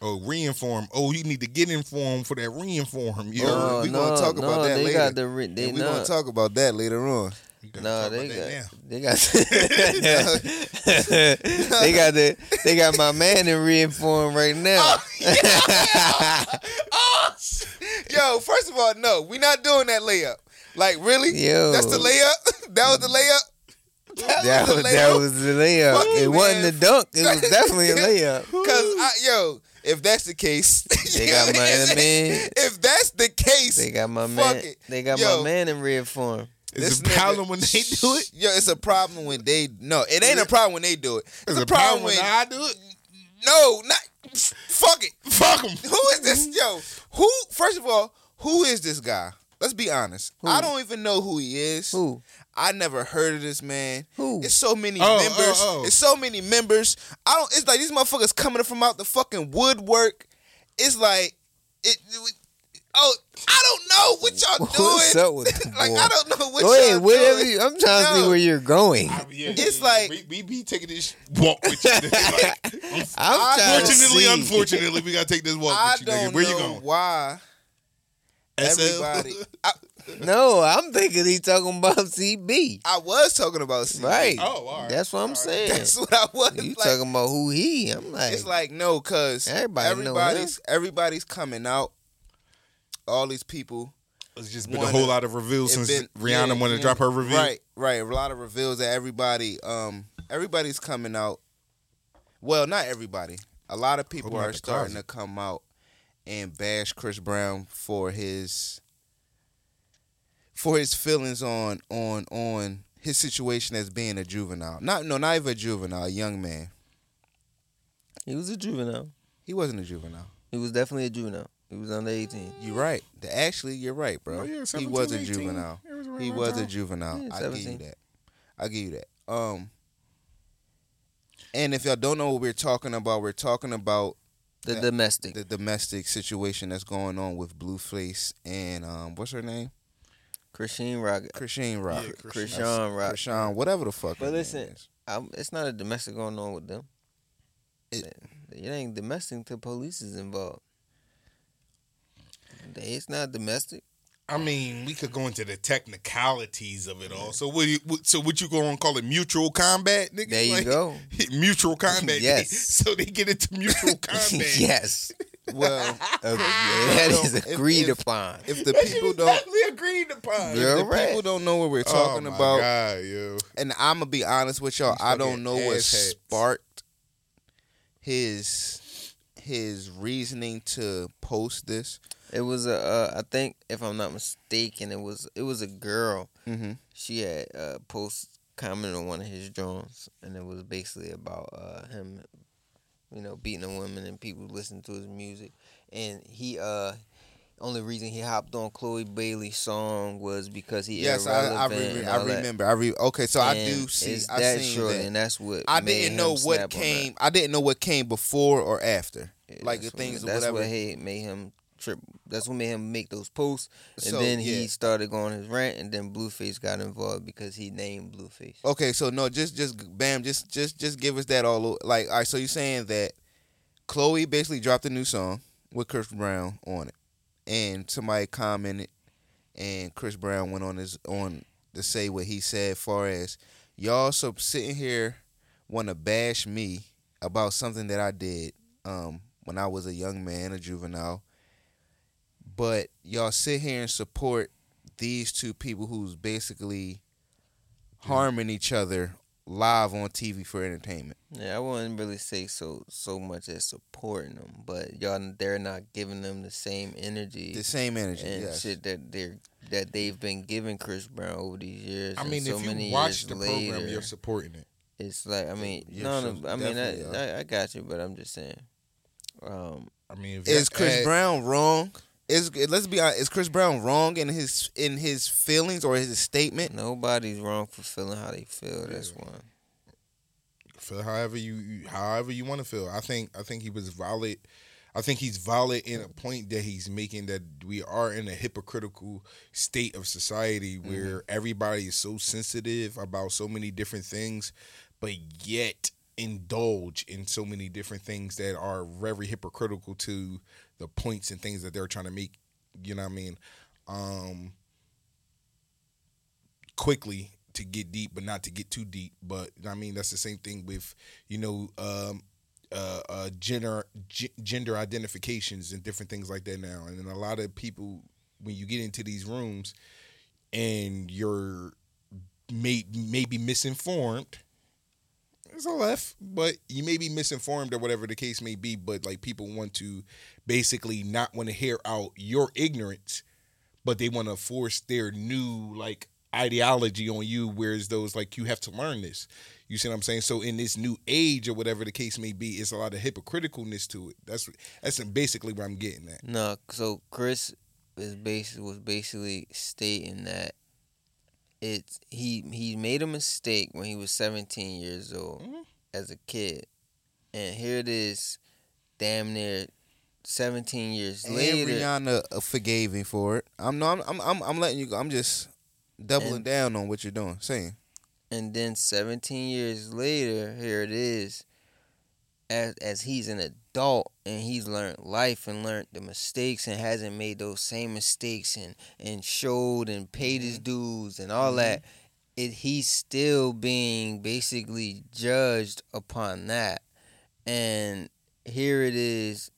oh, reinform. Oh, you need to get informed for that reinform. You Oh, heard? we gonna talk about no, that they later. got the re- they And we're gonna talk about that later on. We gotta No, talk they about got that they got they got the they got my man in reinform right now. Oh, oh, yo, first of all, no, we not doing that layup. Like, really? Yo. That's the layup? that was the layup? that the was that was the layup. Fuck it you, wasn't man. the dunk. It was definitely a layup. Cause I, yo, if that's the case, They got my man. If that's the case, They got my fuck man. it. They got Yo, my man in red form. It's it a nigga- problem when they do it? Yo, it's a problem when they no. It ain't a problem when they do it. It's Is a a problem when I do it? no, not fuck it. Fuck them. Who is this? Yo, who? First of all, who is this guy? Let's be honest. I don't even know who he is. Who? I never heard of this man. Who? It's so many Oh, oh members. oh, oh. It's so many members. I don't. It's like these motherfuckers coming from out the fucking woodwork. It's like it. it- oh, I don't know what y'all doing. What's up with the like boy? I don't know what Wait, y'all whatever. doing. You, I'm trying to see where you're going. It's like- we, we be taking this walk with you. nigga. Like, I'm trying to Fortunately, see. unfortunately, we gotta take this walk I with you, nigga. don't Where know you going? why SL? Everybody. I, No, I'm thinking he's talking about CB. I was talking about CB. Right. Oh, all right. That's what I'm saying. That's what I was. you like, talking about who he? I'm like, It's like no, cause Everybody know everybody's everybody's coming out. All these people. It's just been Wanna- a whole lot of reveals since been- Rihanna yeah, wanted to drop her reveal. Right, right. A lot of reveals that everybody, um, everybody's coming out. Well, not everybody. A lot of people Open are starting closet. to come out and bash Chris Brown for his for his feelings on on on his situation as being a juvenile. Not no, not even a juvenile, a young man. he was a juvenile. He wasn't a juvenile. He was definitely a juvenile. He was under 18. You're right. The- Actually, you're right, bro. Oh, yeah, he was a 18. juvenile. Was around He that was a juvenile. Yeah, I give you that. I give you that. Um, and if y'all don't know what we're talking about, we're talking about The Yeah. domestic. the domestic situation that's going on with Blueface and um, what's her name? Christine Rock. Christine Rock. Yeah, Christian Rock. Krishan, whatever the fuck. But her name listen, is. I'm, it's not a domestic going on with them. It- It, it ain't domestic until police is involved. It's not domestic. I mean, we could go into the technicalities of it all. So what? You, so what you going to call it? Mutual combat, nigga? There you Like, go. Mutual combat. Yes. So they get into mutual combat. yes. well, Uh, that is If- agreed if- upon. if the people don't, Definitely agreed upon. If the right. people don't know what we're Oh talking my about, God, yo. and I'm gonna be honest with y'all, These I don't know what assheads. sparked his his reasoning to post this. It was a. Uh, I think if I'm not mistaken, it was it was a girl. Mm-hmm. She had uh, post comment on one of his drawings, and it was basically about uh, him, you know, beating a woman and people listening to his music. And he uh, only reason he hopped on Chloe Bailey's song was because he Yes, I, I, re- and I all that. remember. I re- okay, so I do see. it's I that seen short, that. and that's what I didn't know what snap on that. came. I didn't know what came before or after. Yeah, like the what- things or That's whatever. what he made him trip. That's what made him make those posts. And So, then yeah. he started going his rant, and then Blueface got involved because he named Blueface. Okay, so no, just just bam, just just just give us that all like all right. So you're saying that Chloe basically dropped a new song with Chris Brown on it, and somebody commented, and Chris Brown went on his on to say what he said, far as y'all so sitting here want to bash me about something that I did um when I was a young man, a juvenile, but y'all sit here and support these two people who's basically harming each other live on TV for entertainment. Yeah, I wouldn't really say so so much as supporting them, but y'all they're not giving them the same energy The same energy, and yes. shit that they're that they've been giving Chris Brown over these years. I and mean, so if many you watch the later, program, you're supporting it. it's like I mean, Yeah, no, no, I mean, I, I, I got you, but I'm just saying. Um, I mean, if Is Chris Brown wrong? Is let's be honest, is Chris Brown wrong in his in his feelings or his statement? nobody's wrong for feeling how they feel. That's one. feel however you, you however you want to feel. I think I think he was valid. I think he's valid in a point that he's making that we are in a hypocritical state of society mm-hmm. where everybody is so sensitive about so many different things, but yet indulge in so many different things that are very hypocritical to the points and things that they're trying to make. You know what I mean? Um, quickly to get deep, but not to get too deep. But I mean, that's the same thing with you know um, uh, uh, gender g- gender identifications and different things like that now. And then a lot of people, when you get into these rooms, and you're may maybe misinformed. It's a left, but you may be misinformed or whatever the case may be. But like people want to basically not want to hear out your ignorance but they want to force their new like ideology on you whereas those like you have to learn this. You see what i'm saying? So in this new age or whatever the case may be it's a lot of hypocriticalness to it. That's that's basically what i'm getting at. No, so Chris is basically was basically stating that it's he he made a mistake when he was 17 years old Mm-hmm. as a kid, and here it is, damn near 17 years And later. Rihanna uh, forgave him for it. I'm no, I'm, I'm, I'm, I'm letting you go. I'm just doubling And- down on what you're doing, saying. And then 17 years later, here it is, as as he's an adult and he's learned life and learned the mistakes and hasn't made those same mistakes and and showed and paid his mm-hmm. dues and all mm-hmm. that. It he's still being basically judged upon that. And here it is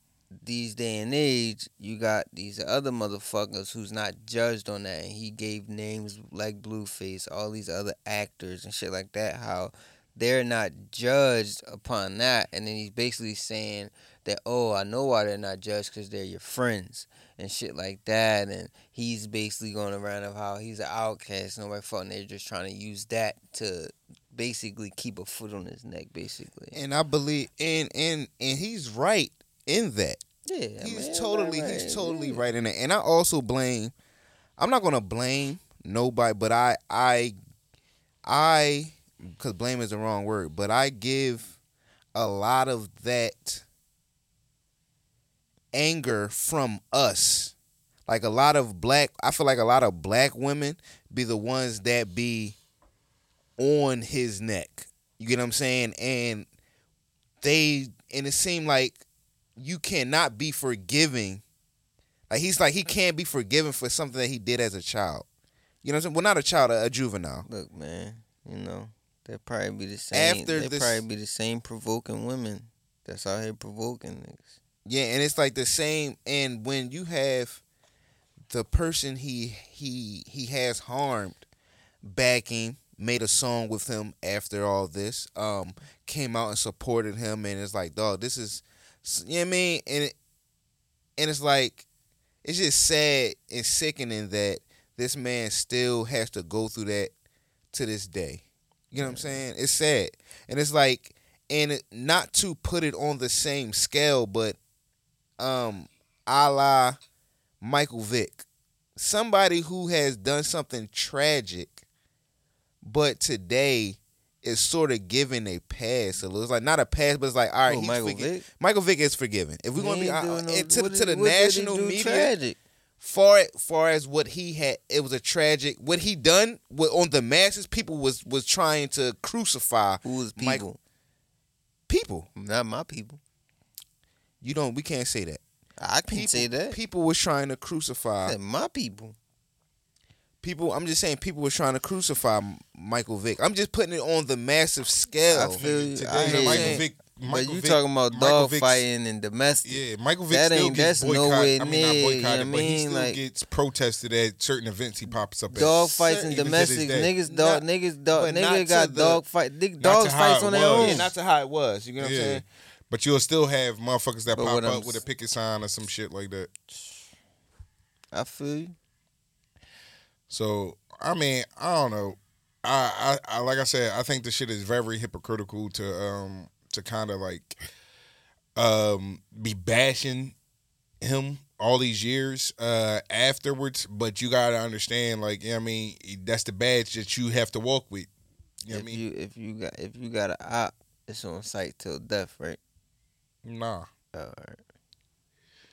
these day and age, you got these other motherfuckers who's not judged on that. And he gave names like Blueface, all these other actors and shit like that, how they're not judged upon that. And then he's basically saying that, oh, I know why they're not judged because they're your friends and shit like that. And he's basically going around of how he's an outcast, nobody fucking, they're just trying to use that to basically keep a foot on his neck, basically. And I believe, and and and he's right in that. Yeah, he's mean, totally right, he's totally yeah. right in it and i also blame i'm not gonna blame nobody but i i i because blame is the wrong word but i give a lot of that anger from us like a lot of black i feel like a lot of black women be the ones that be on his neck you get what i'm saying and they and it seemed like you cannot be forgiving. Like he's like he can't be forgiven for something that he did as a child. You know what I'm saying? Well, not a child, a, a juvenile. Look, man, you know, they'll probably be the same. After they'll this- probably be the same provoking women that's out here provoking niggas. Yeah, and it's like the same. And when you have the person he he he has harmed backing, made a song with him after all this, um, came out and supported him, and it's like, dog, this is, you know what I mean? And it, and it's like, it's just sad and sickening that this man still has to go through that to this day. You know what I'm saying? It's sad, and it's like, and it, not to put it on the same scale, but um, a la Michael Vick, somebody who has done something tragic, but today is sort of given a pass. So it's like not a pass, but it's like all right, he's Michael forgi- Vick? Michael Vick is forgiven. If we're He gonna be uh, no- to, to the did- what did he national media, Tragic. Far far as what he had, it was a tragic. What he done what, on the masses, people was was trying to crucify Who was people? Michael- people. Not my people. You don't. We can't say that. I can People, say that. people was trying to crucify my people. people. I'm just saying people were trying to crucify Michael Vick. I'm just putting it on the massive scale. I feel you. Today, I Michael you. Vick. But you Vick- talking about Michael dog Vick's- fighting and domestic? Yeah, Michael Vick That still ain't- gets that's boycotted. nowhere I mean, not near, you know boycotted, but I he still Like- gets protested at certain events he pops up at. Dog fights and Even to this domestic niggas dog Not- niggas dog but not nigga got the- dog fight nigga, not dogs fights on their own. yeah, not to how it was. You know what I'm saying? But you'll still have motherfuckers that But pop what I'm up with a picket sign or some shit like that. I feel you. So I mean, I don't know. I, I, I like I said, I think the shit is very hypocritical to um to kind of like um be bashing him all these years uh afterwards. But you gotta understand, like, you know what I mean, that's the badge that you have to walk with. You know what I if mean? you if you got if you got an op, it's on site till death, right? Nah. All right.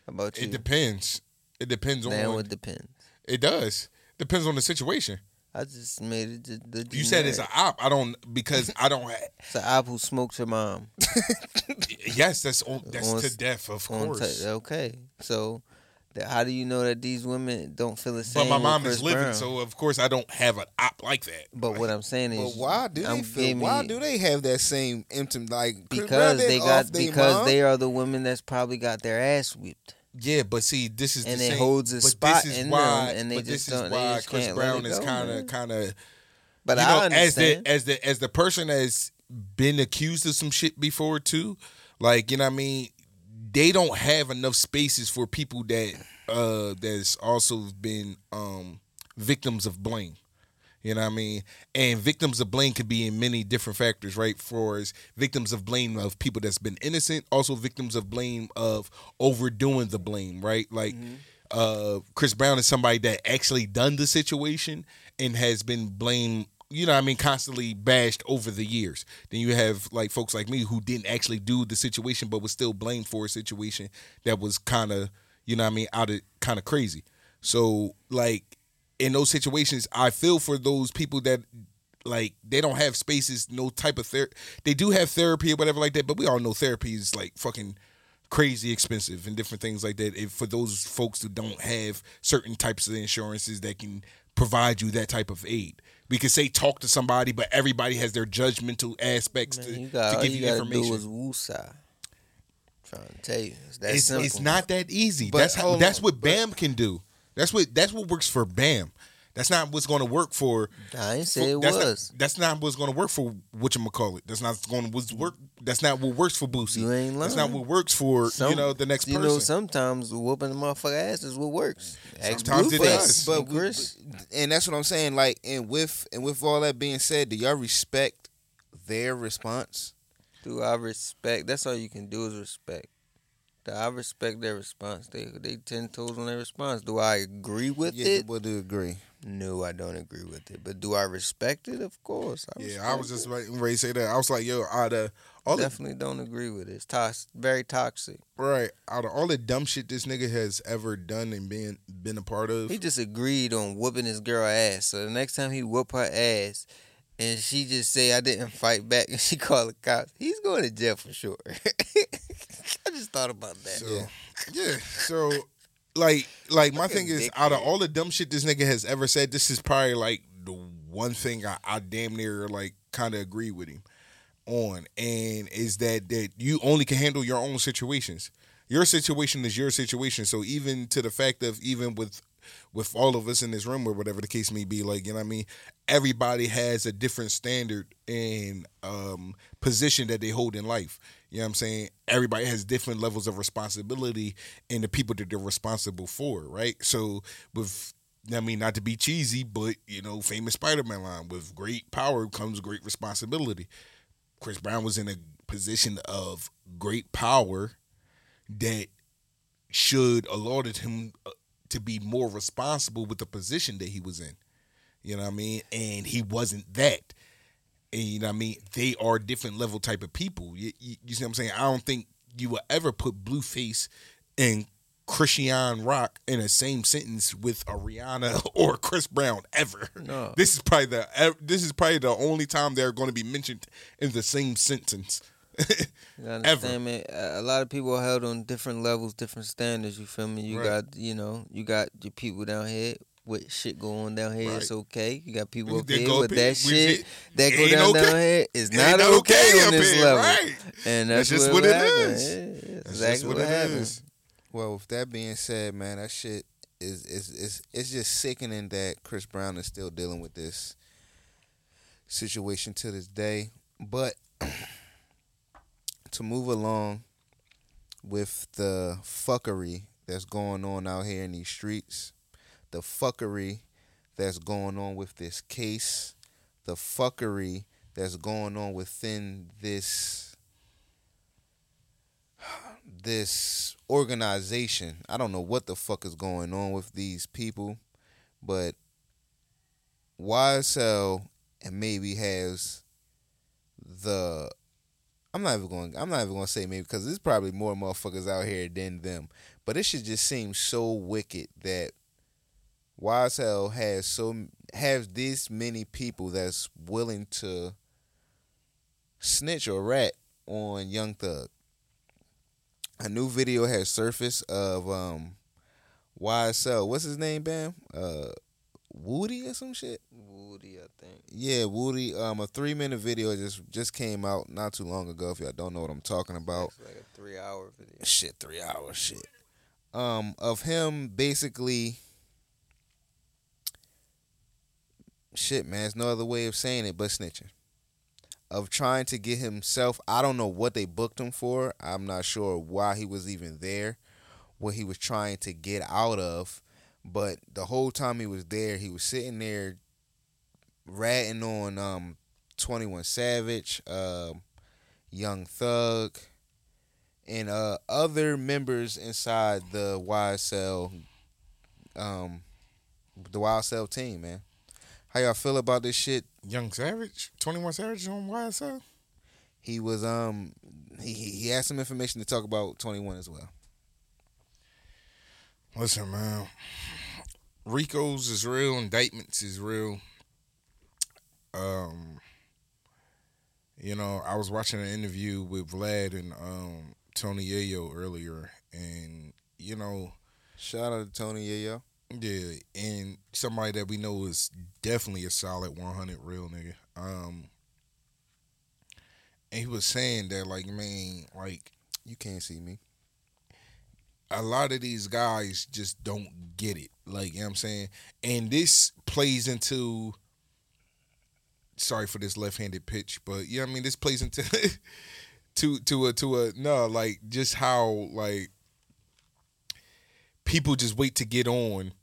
How about you? It depends. It depends on Now it depends. it does. Depends on the situation. I just made it the, the You said it's an op. I don't because I don't. Ha- it's an op who smoked your mom. yes, that's on, that's On to death, of course. ta- okay, so that, how do you know that these women don't feel the same? But my with mom Chris is living, Brown? so of course I don't have an op like that. But what I'm saying But is, why do I'm they feel? Why you- do they have that same intimate like Because they got off they because mom? they are the women that's probably got their ass whipped, Yeah, but see, this is and the it same, holds a spot in why, them, and they but just this is don't. They why just Chris can't Brown is kind of kind of But you I as the as the as the person that's been accused of some shit before too, like you know what I mean. They don't have enough spaces for people that uh that's also been um victims of blame. You know what I mean? And victims of blame could be in many different factors, right? For as victims of blame of people that's been innocent, also victims of blame of overdoing the blame, right? Like uh Chris Brown is somebody that actually done the situation and has been blamed you know what I mean constantly bashed over the years. Then you have like folks like me who didn't actually do the situation but was still blamed for a situation that was kind of you know what I mean out of kind of crazy. So like in those situations I feel for those people that like they don't have spaces no type of therapy they do have therapy or whatever like that but we all know therapy is like fucking crazy expensive and different things like that if for those folks who don't have certain types of insurances that can provide you that type of aid we could say talk to somebody but everybody has their judgmental aspects Man, to, you got to give you, you, information do is woosah. Trying to tell you, it's it's, it's not that easy. But that's how, that's on, what Bam can do. That's what that's what works for Bam. That's not what's going to work for. I ain't for- say it that's was. Not, that's not what's going to work for what you call it. That's not going to what's work. That's not what works for Boosie. You ain't That's not what works for Some- you know the next you person. know, sometimes whooping the motherfucker ass is what works. Sometimes it Blueface does. but and we- Chris. and that's what I'm saying. Like, and with and with all that being said, do y'all respect their response? Do I respect? That's all you can do is respect. Do I respect their response? They they ten toes on their response. Do I agree with Yeah, it? would agree. No, I don't agree with it. But do I respect it? Of course. I yeah, I was just ready ready to say that. I was like, yo, out of all it. the definitely don't agree with it. It's tox- very toxic. right, out of all the dumb shit this nigga has ever done and been been a part of, He just agreed on whooping his girl ass. So the next time he whoop her ass, and she just say I didn't fight back, and she called the cops, he's going to jail for sure. I just thought about that. So, yeah. So, like, like my thing is, out of all the dumb shit this nigga has ever said, this is probably like the one thing I, I damn near like kind of agree with him on, and is that that you only can handle your own situations. Your situation is your situation. So even to the fact of even with with all of us in this room or whatever the case may be, like you know what I mean, everybody has a different standard and um position that they hold in life. You know what I'm saying? Everybody has different levels of responsibility and the people that they're responsible for, right? So with I mean, not to be cheesy, but you know, famous Spider-Man line: "With great power comes great responsibility." Chris Brown was in a position of great power that should allotted him uh, to be more responsible with the position that he was in. You know what I mean? And he wasn't that. And you know what I mean? They are different level type of people. You, you, you see what I'm saying? I don't think you will ever put Blueface and Christian Rock in the same sentence with a Rihanna or Chris Brown ever. No. This is probably the this is probably the only time they're going to be mentioned in the same sentence. You understand me? A lot of people are held on different levels, different standards. You feel me? You Right. got, you know, you got your people down here with shit going down here. It's okay. You got people up They here with that shit it. that go down okay. down here. It's not okay, okay on this here, level. right. And That's that's, just what, what it happens. is. Yeah, that's exactly what what, it happens. is. Well, with that being said, man, that shit is is is it's just sickening that Chris Brown is still dealing with this situation to this day. But to move along with the fuckery that's going on out here in these streets, the fuckery that's going on with this case, the fuckery that's going on within this this organization. I don't know what the fuck is going on with these people, but YSL and maybe has the I'm not even going I'm not even going to say maybe because there's probably more motherfuckers out here than them. But it should just seem so wicked that YSL has so has this many people that's willing to snitch or rat on Young Thug a new video has surfaced of um YSL. What's his name, Bam? Uh Woody or some shit? Woody, I think. Yeah, Woody. Um a three minute video just just came out not too long ago if y'all don't know what I'm talking about. It's like a three hour video. Shit, three hours shit. Um of him basically shit, man, there's no other way of saying it but snitching. Of trying to get himself, I don't know what they booked him for. I'm not sure why he was even there, what he was trying to get out of. But the whole time he was there, he was sitting there ratting on um 21 Savage, um Young Thug, and uh other members inside the YSL um the YSL team, man. How y'all feel about this shit? Young Savage, Twenty One Savage on YSL. He was um he he he had some information to talk about 21 as well. Listen, man. RICO's is real. Indictments is real. Um, you know, I was watching an interview with Vlad and um Tony Yayo earlier, and you know, Shout out to Tony Yayo. yeah, and somebody that we know is definitely a solid 100 real nigga. Um, and he was saying that, like, man, like You can't see me. A lot of these guys just don't get it. Like, you know what I'm saying? And this plays into sorry for this left-handed pitch, but yeah, I mean this plays into to to a to a no, like just how like people just wait to get on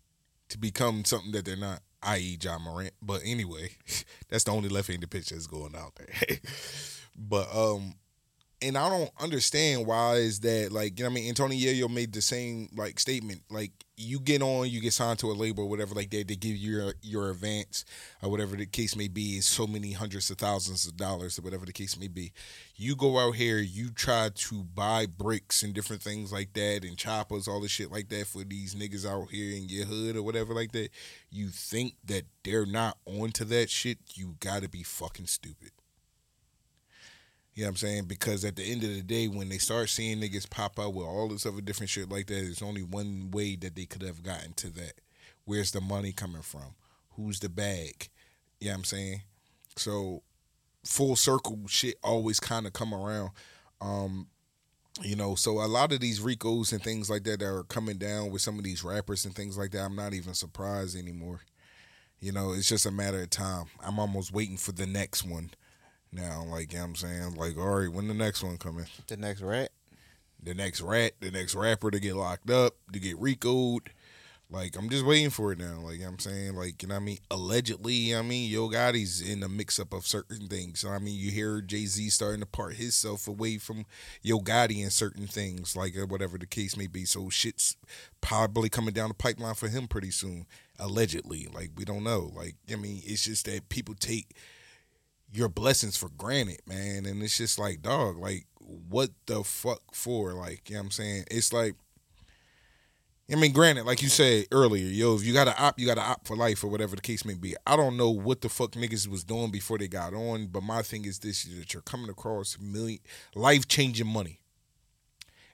to become something that they're not, i.e. Ja Morant. But anyway, that's the only left-handed pitch that's going out there. but um and I don't understand why is that like you know I mean Antonio Yayo made the same like statement like you get on you get signed to a label or whatever like that they give you your your advance or whatever the case may be is so many hundreds of thousands of dollars or whatever the case may be. You go out here you try to buy bricks and different things like that and choppers all the shit like that for these niggas out here in your hood or whatever like that you think that they're not onto that shit you gotta be fucking stupid you know what I'm saying? Because at the end of the day, when they start seeing niggas pop out with all this other different shit like that, there's only one way that they could have gotten to that. Where's the money coming from? Who's the bag? You know what I'm saying? So full circle shit always kind of come around. Um, you know, so a lot of these RICOs and things like that that are coming down with some of these rappers and things like that, I'm not even surprised anymore. You know, it's just a matter of time. I'm almost waiting for the next one now. Like, you know what I'm saying? Like, all right, when the next one coming? The next rat. The next rat, the next rapper to get locked up, to get RICO'd. Like, I'm just waiting for it now. Like, you know what I'm saying? Like, you know what I mean? Allegedly, you know what I mean, Yo Gotti's in a mix up of certain things. So, I mean, you hear Jay Z starting to part himself away from Yo Gotti in certain things, like uh, whatever the case may be. So, shit's probably coming down the pipeline for him pretty soon. Allegedly. Like, we don't know. Like, I mean, it's just that people take your blessings for granted, man. And it's just like, dog, like what the fuck for? Like, you know what I'm saying? It's like I mean, granted, like you said earlier, yo, if you got to opt, you got to opt for life or whatever the case may be. I don't know what the fuck niggas was doing before they got on, but my thing is this: is that you're coming across million life changing money,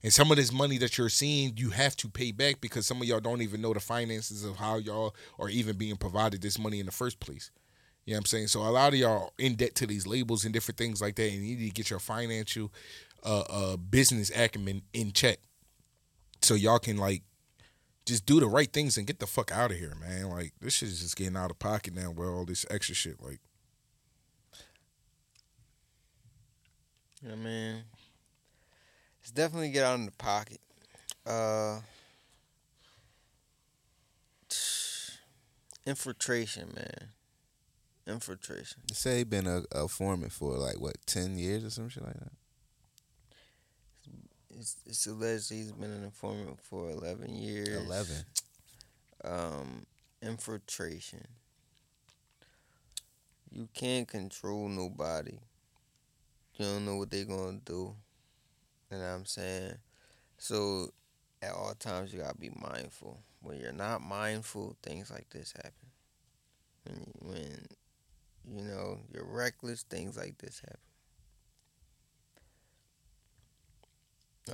and some of this money that you're seeing, you have to pay back because some of y'all don't even know the finances of how y'all are even being provided this money in the first place. You know what I'm saying? So a lot of y'all in debt to these labels and different things like that, and you need to get your financial, uh, uh, business acumen in check, so y'all can like just do the right things and get the fuck out of here, man. Like this shit is just getting out of pocket now with all this extra shit. Like, I mean? It's definitely get out in the pocket. Uh, infiltration, man. Infiltration. They say he been a, a foreman for like what ten years or some shit like that. It's, it's alleged he's been an informant for 11 years. Eleven. Um, infiltration. You can't control nobody. You don't know what they're gonna do. You know what I'm saying? So at all times you gotta be mindful. When you're not mindful, things like this happen. When when you know you're reckless, things like this happen.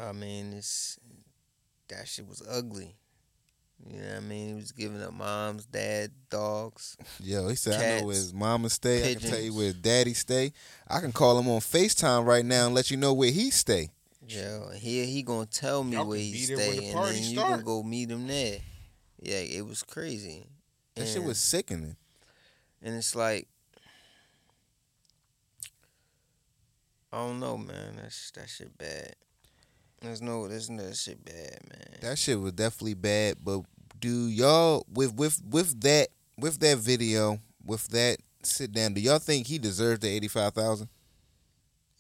I mean, it's that shit was ugly. You know what I mean? He was giving up moms, dad, dogs. Yo, he said I know where his mama stay. I can tell you where his daddy stay. I can call him on FaceTime right now and let you know where he stay. Yo, here he gonna tell me Y'all where he be there when stay, the and then you start. gonna go meet him there. Yeah, it was crazy. That shit was sickening. and it's like I don't know, man. That's that shit bad. There's no, there's no that shit bad, man. That shit was definitely bad. But do y'all with with with that with that video with that sit down? Do y'all think he deserves the eighty five thousand?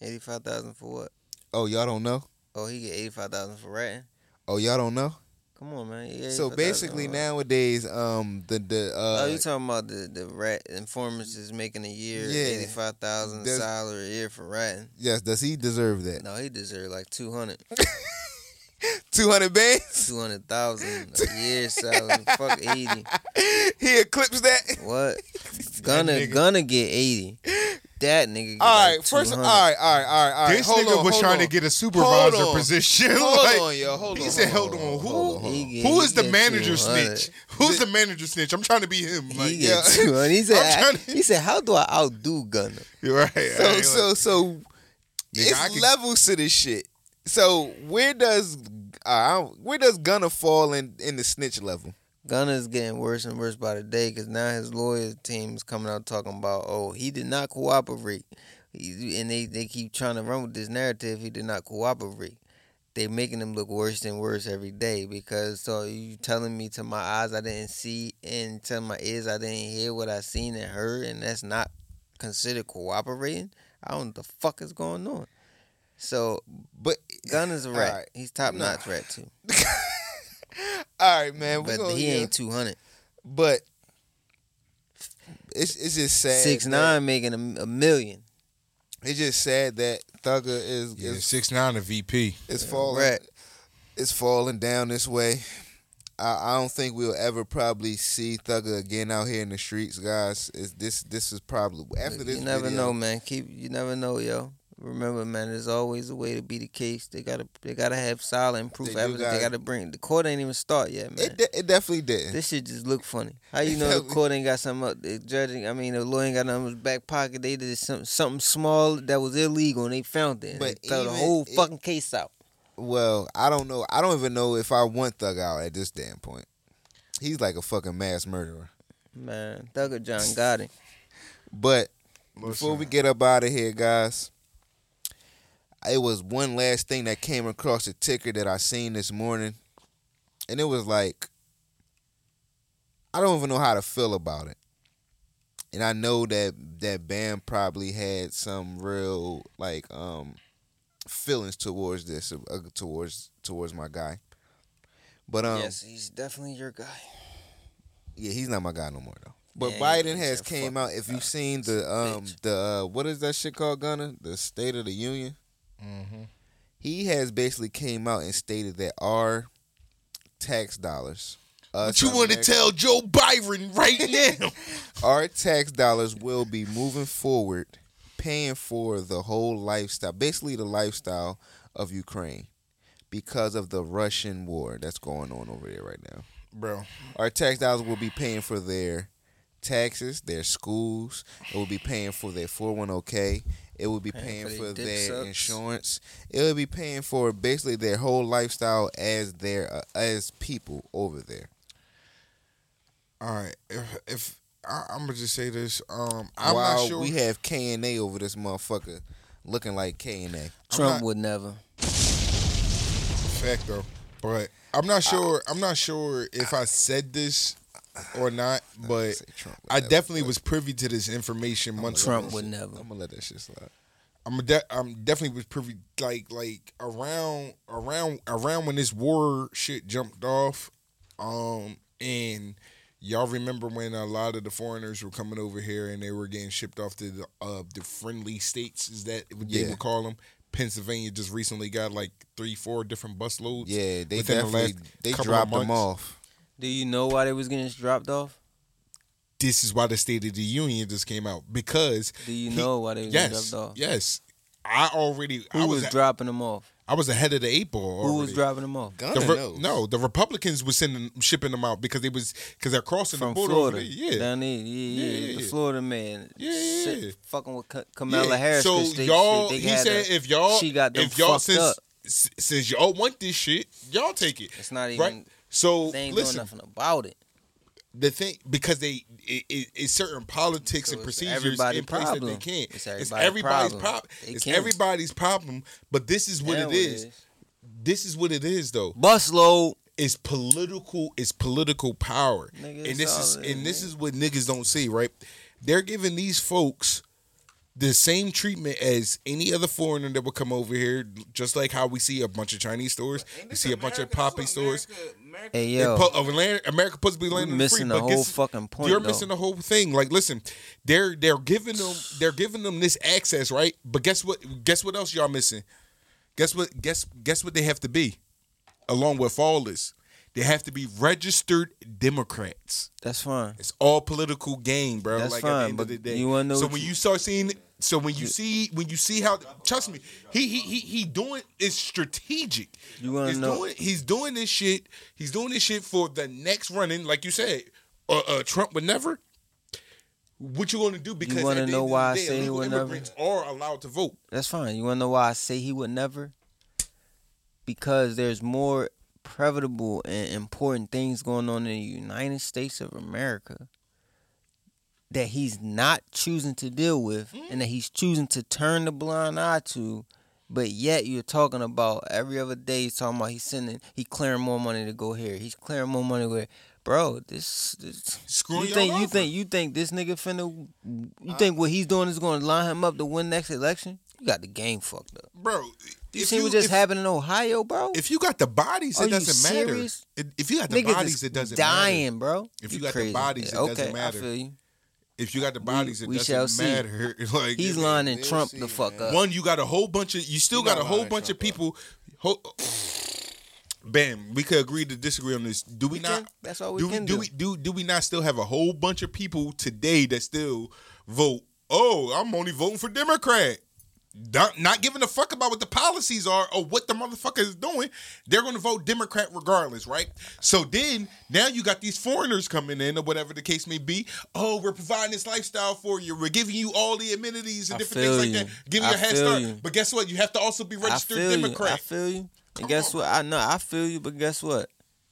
Eighty five thousand for what? Oh, y'all don't know. Oh, he get eighty five thousand for ratting. Oh, y'all don't know. Come on, man. Get So basically nowadays, um, the the uh, oh, you talking about the the rat informants is making a year Yeah. eighty five thousand salary a year for ratting? yes, does he deserve that? No, he deserved like two hundred. Two hundred bands. Two hundred thousand a year salary. Fuck eighty. he eclipsed that. What? Gonna nigga. gonna get eighty. That nigga. Get All like first, all right, all right, all right, all right. This hold nigga on, was trying on. to get a supervisor position. Hold like, on, yo, hold he on. said, "Hold on, who? hold on. He get- Who the manager snitch? Who's the manager snitch? I'm trying to be him. Like, He yeah. get two hundred. He said. trying to- He said, "How do I outdo Gunna?" you're right. So, I ain't so, like- so, Nigga, it's I could- levels to this shit. So, where does uh, where does Gunna fall in in the snitch level? Gunna's getting worse and worse by the day because now his lawyer team is coming out talking about, oh, he did not cooperate. He, and they, they keep trying to run with this narrative. He did not cooperate. They making him look worse and worse every day because so you telling me to my eyes I didn't see and to my ears I didn't hear what I seen and heard and that's not considered cooperating. I don't know what the fuck is going on. So But Gunna's a rat. Alright. He's top Nah. notch rat too. all right, man. we But gonna, he yeah. ain't two hundred. But it's it's just sad. Six that- nine making a, a million. It's just sad that Thugger is yeah, is, six nine a VP. is falling. Right. It's falling down this way. I, I don't think we'll ever probably see Thugger again out here in the streets, guys. Is this this is probably after this? you never video, know, man. Keep you never know, yo. Remember, man. There's always a way to be the case. They gotta they gotta have solid proof They evidence. gotta- they gotta bring the court ain't even start yet, man. It de- it definitely didn't. this shit just look funny. How you know the court ain't got something up? The judge, I mean, the lawyer ain't got nothing in his back pocket. They did something, something small that was illegal, and they found it. But throw the whole it- fucking case out. Well, I don't know. I don't even know if I want Thug out at this damn point. He's like a fucking mass murderer. Man, Thugger John Gotti. But before we get up out of here, guys, it was one last thing that came across the ticker that I seen this morning, and it was like I don't even know how to feel about it. And I know that that Bam probably had some real like um feelings towards this, uh, towards towards my guy. But um, yes, he's definitely your guy. yeah, he's not my guy no more though. But Yeah, Biden has came out. If you've seen the um bitch. the uh, what is that shit called, Gunner? The State of the Union. Mm-hmm. He has basically came out and stated that our tax dollars. What you want to tell Joe Biden right now? Our tax dollars will be moving forward, paying for the whole lifestyle, basically the lifestyle of Ukraine, because of the Russian war that's going on over there right now. Bro, Our tax dollars will be paying for their taxes, their schools. It will be paying for their 401k. It will be paying, for for, their sucks. insurance. It will be paying for basically their whole lifestyle as their uh, as people over there. All right, if, if I, I'm gonna just say this, um, I'm While not sure. we have K and A over this motherfucker looking like K and A. Trump not- would never. fact though, but I'm not sure. I'm not sure if I said this or not, but Say I definitely was privy to this information months Trump ago. would never. I'm gonna let that shit slide. I'm de- I'm definitely was privy like like around around around when this war shit jumped off, um, and y'all remember when a lot of the foreigners were coming over here and they were getting shipped off to the uh the friendly states is that what they Yeah. would call them. Pennsylvania just recently got like three, four different bus loads. Yeah, they within the definitely last they couple of dropped them off. Do you know why they was getting dropped off? This is why the State of the Union just came out because Do you he- know why they was yes, getting dropped off? yes. I already Who I was, was, dropping them off? I was ahead of the eight ball. Who was already. dropping them off? Gunner The Re- no, the Republicans was sending shipping them out because they was because they're crossing From the border. over Florida. Yeah, down there, yeah, yeah, Yeah, yeah, the. Florida man, Yeah, yeah, sit- yeah. fucking with Ka- Kamala Yeah, Harris. So they- y'all, they he said her- if y'all, she got them if y'all fucked since up. since y'all want this shit, y'all take it. It's not even. right. So They ain't listen, doing nothing about it. the thing because they it, it, it's certain politics So and procedures everybody's in place that they problem. can't. It's It's everybody's everybody's problem. problem. They It's can't. everybody's problem. But this is what Hell it is. This is what it is, though. Bus is political. It's political power, Nigga, and this is and this is. is what niggas don't see. Right? They're giving these folks the same treatment as any other foreigner that would come over here, just like how we see a bunch of Chinese stores, we see a bunch of poppy stores. Hey And yo, Atlantic- America supposed to be landing missing free, the whole guess- fucking point. you're though. missing the whole thing. Like, listen, they're they're giving them they're giving them this access, right? But guess what? Guess what else y'all missing? Guess what? Guess guess what they have to be, along with all this. They have to be registered Democrats. That's fine. It's all political game, bro. That's like at fine, the end but of the day. you wanna know so when you- you start seeing, so when you see when you see how, trust me, he he he he doing is strategic. You wanna he's know- Doing, he's doing this shit. He's doing this shit for the next running, like you said. Uh, uh, Trump would never. What you gonna do? Because you wanna at know why the I say he would never? are allowed to vote. That's fine. You wanna know why I say he would never? Because there's more preventable and important things going on in the United States of America that he's not choosing to deal with mm-hmm. and that he's choosing to turn the blind eye to. But yet you're talking about every other day he's talking about he's sending he clearing more money to go here. He's clearing more money where bro, this, this Screwing you think over. think you think this nigga finna you uh, think what he's doing is gonna line him up to win next election? You got the game fucked up. bro. You if see what just if- happened in Ohio, bro? If you got the bodies, Are it doesn't matter. serious? It- If you got the Niggas bodies, is it doesn't matter. dying, matter. bro. If you got the crazy. bodies, it okay, doesn't matter. I feel you. If you got the bodies, it we shall doesn't see. matter. like He's it- lining we'll Trump see, the fuck man. up. One, you got a whole bunch of. You still He got not a whole lining bunch of people. Ho- Bam, we could agree to disagree on this. Do we, We not? can. That's all we do can do. do. we do do we not still have a whole bunch of people today that still vote? Oh, I'm only voting for Democrat. Not, not giving a fuck about what the policies are or what the motherfucker is doing. They're going to vote Democrat regardless, right? So then now you got these foreigners coming in or whatever the case may be. Oh, we're providing this lifestyle for you. We're giving you all the amenities and I different things like that. Giving you I a head start. you. But guess what? You have to also be I registered feel you. I feel you. Come And guess on, what? I know I feel you, but guess what?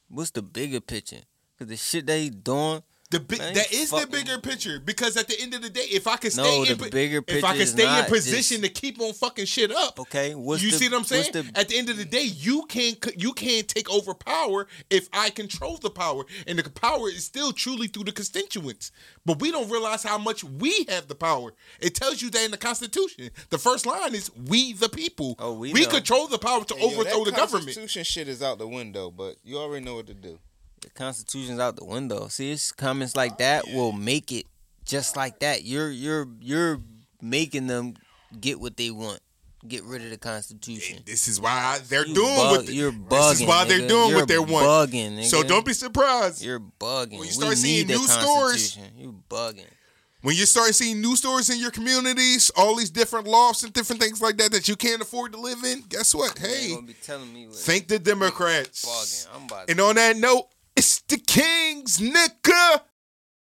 What's the bigger picture? Cause the shit that he doing, The big Man, that the fucking- bigger picture because at the end of the day, if I can stay No, in, the po- bigger if I can stay in position just- to keep on fucking shit up, okay? What's you the, see what I'm saying? the- At the end of the day, you can't you can't take over power if I control the power, and the power is still truly through the constituents. But we don't realize how much we have the power. It tells you that in the Constitution. The first line is "We the people." Oh, we know. control the power to Hey, yo, overthrow that the government. Constitution shit is out the window, but you already know what to do. The Constitution's out the window. See, it's comments like that oh, will make it just like that. You're you're you're making them get what they want. Get rid of the Constitution. This is why they're You doing bug- what they, you're bugging. This is why they're doing You're what they want. Bugging, nigga. So don't be surprised You're bugging. When you We start seeing new stores-. You bugging. when you start seeing new stores in your communities, all these different lofts and different things like that that you can't afford to live in. Guess what? Hey, be telling me what thank the Democrats. bugging. I'm about And on that note, it's the Kings, nigga.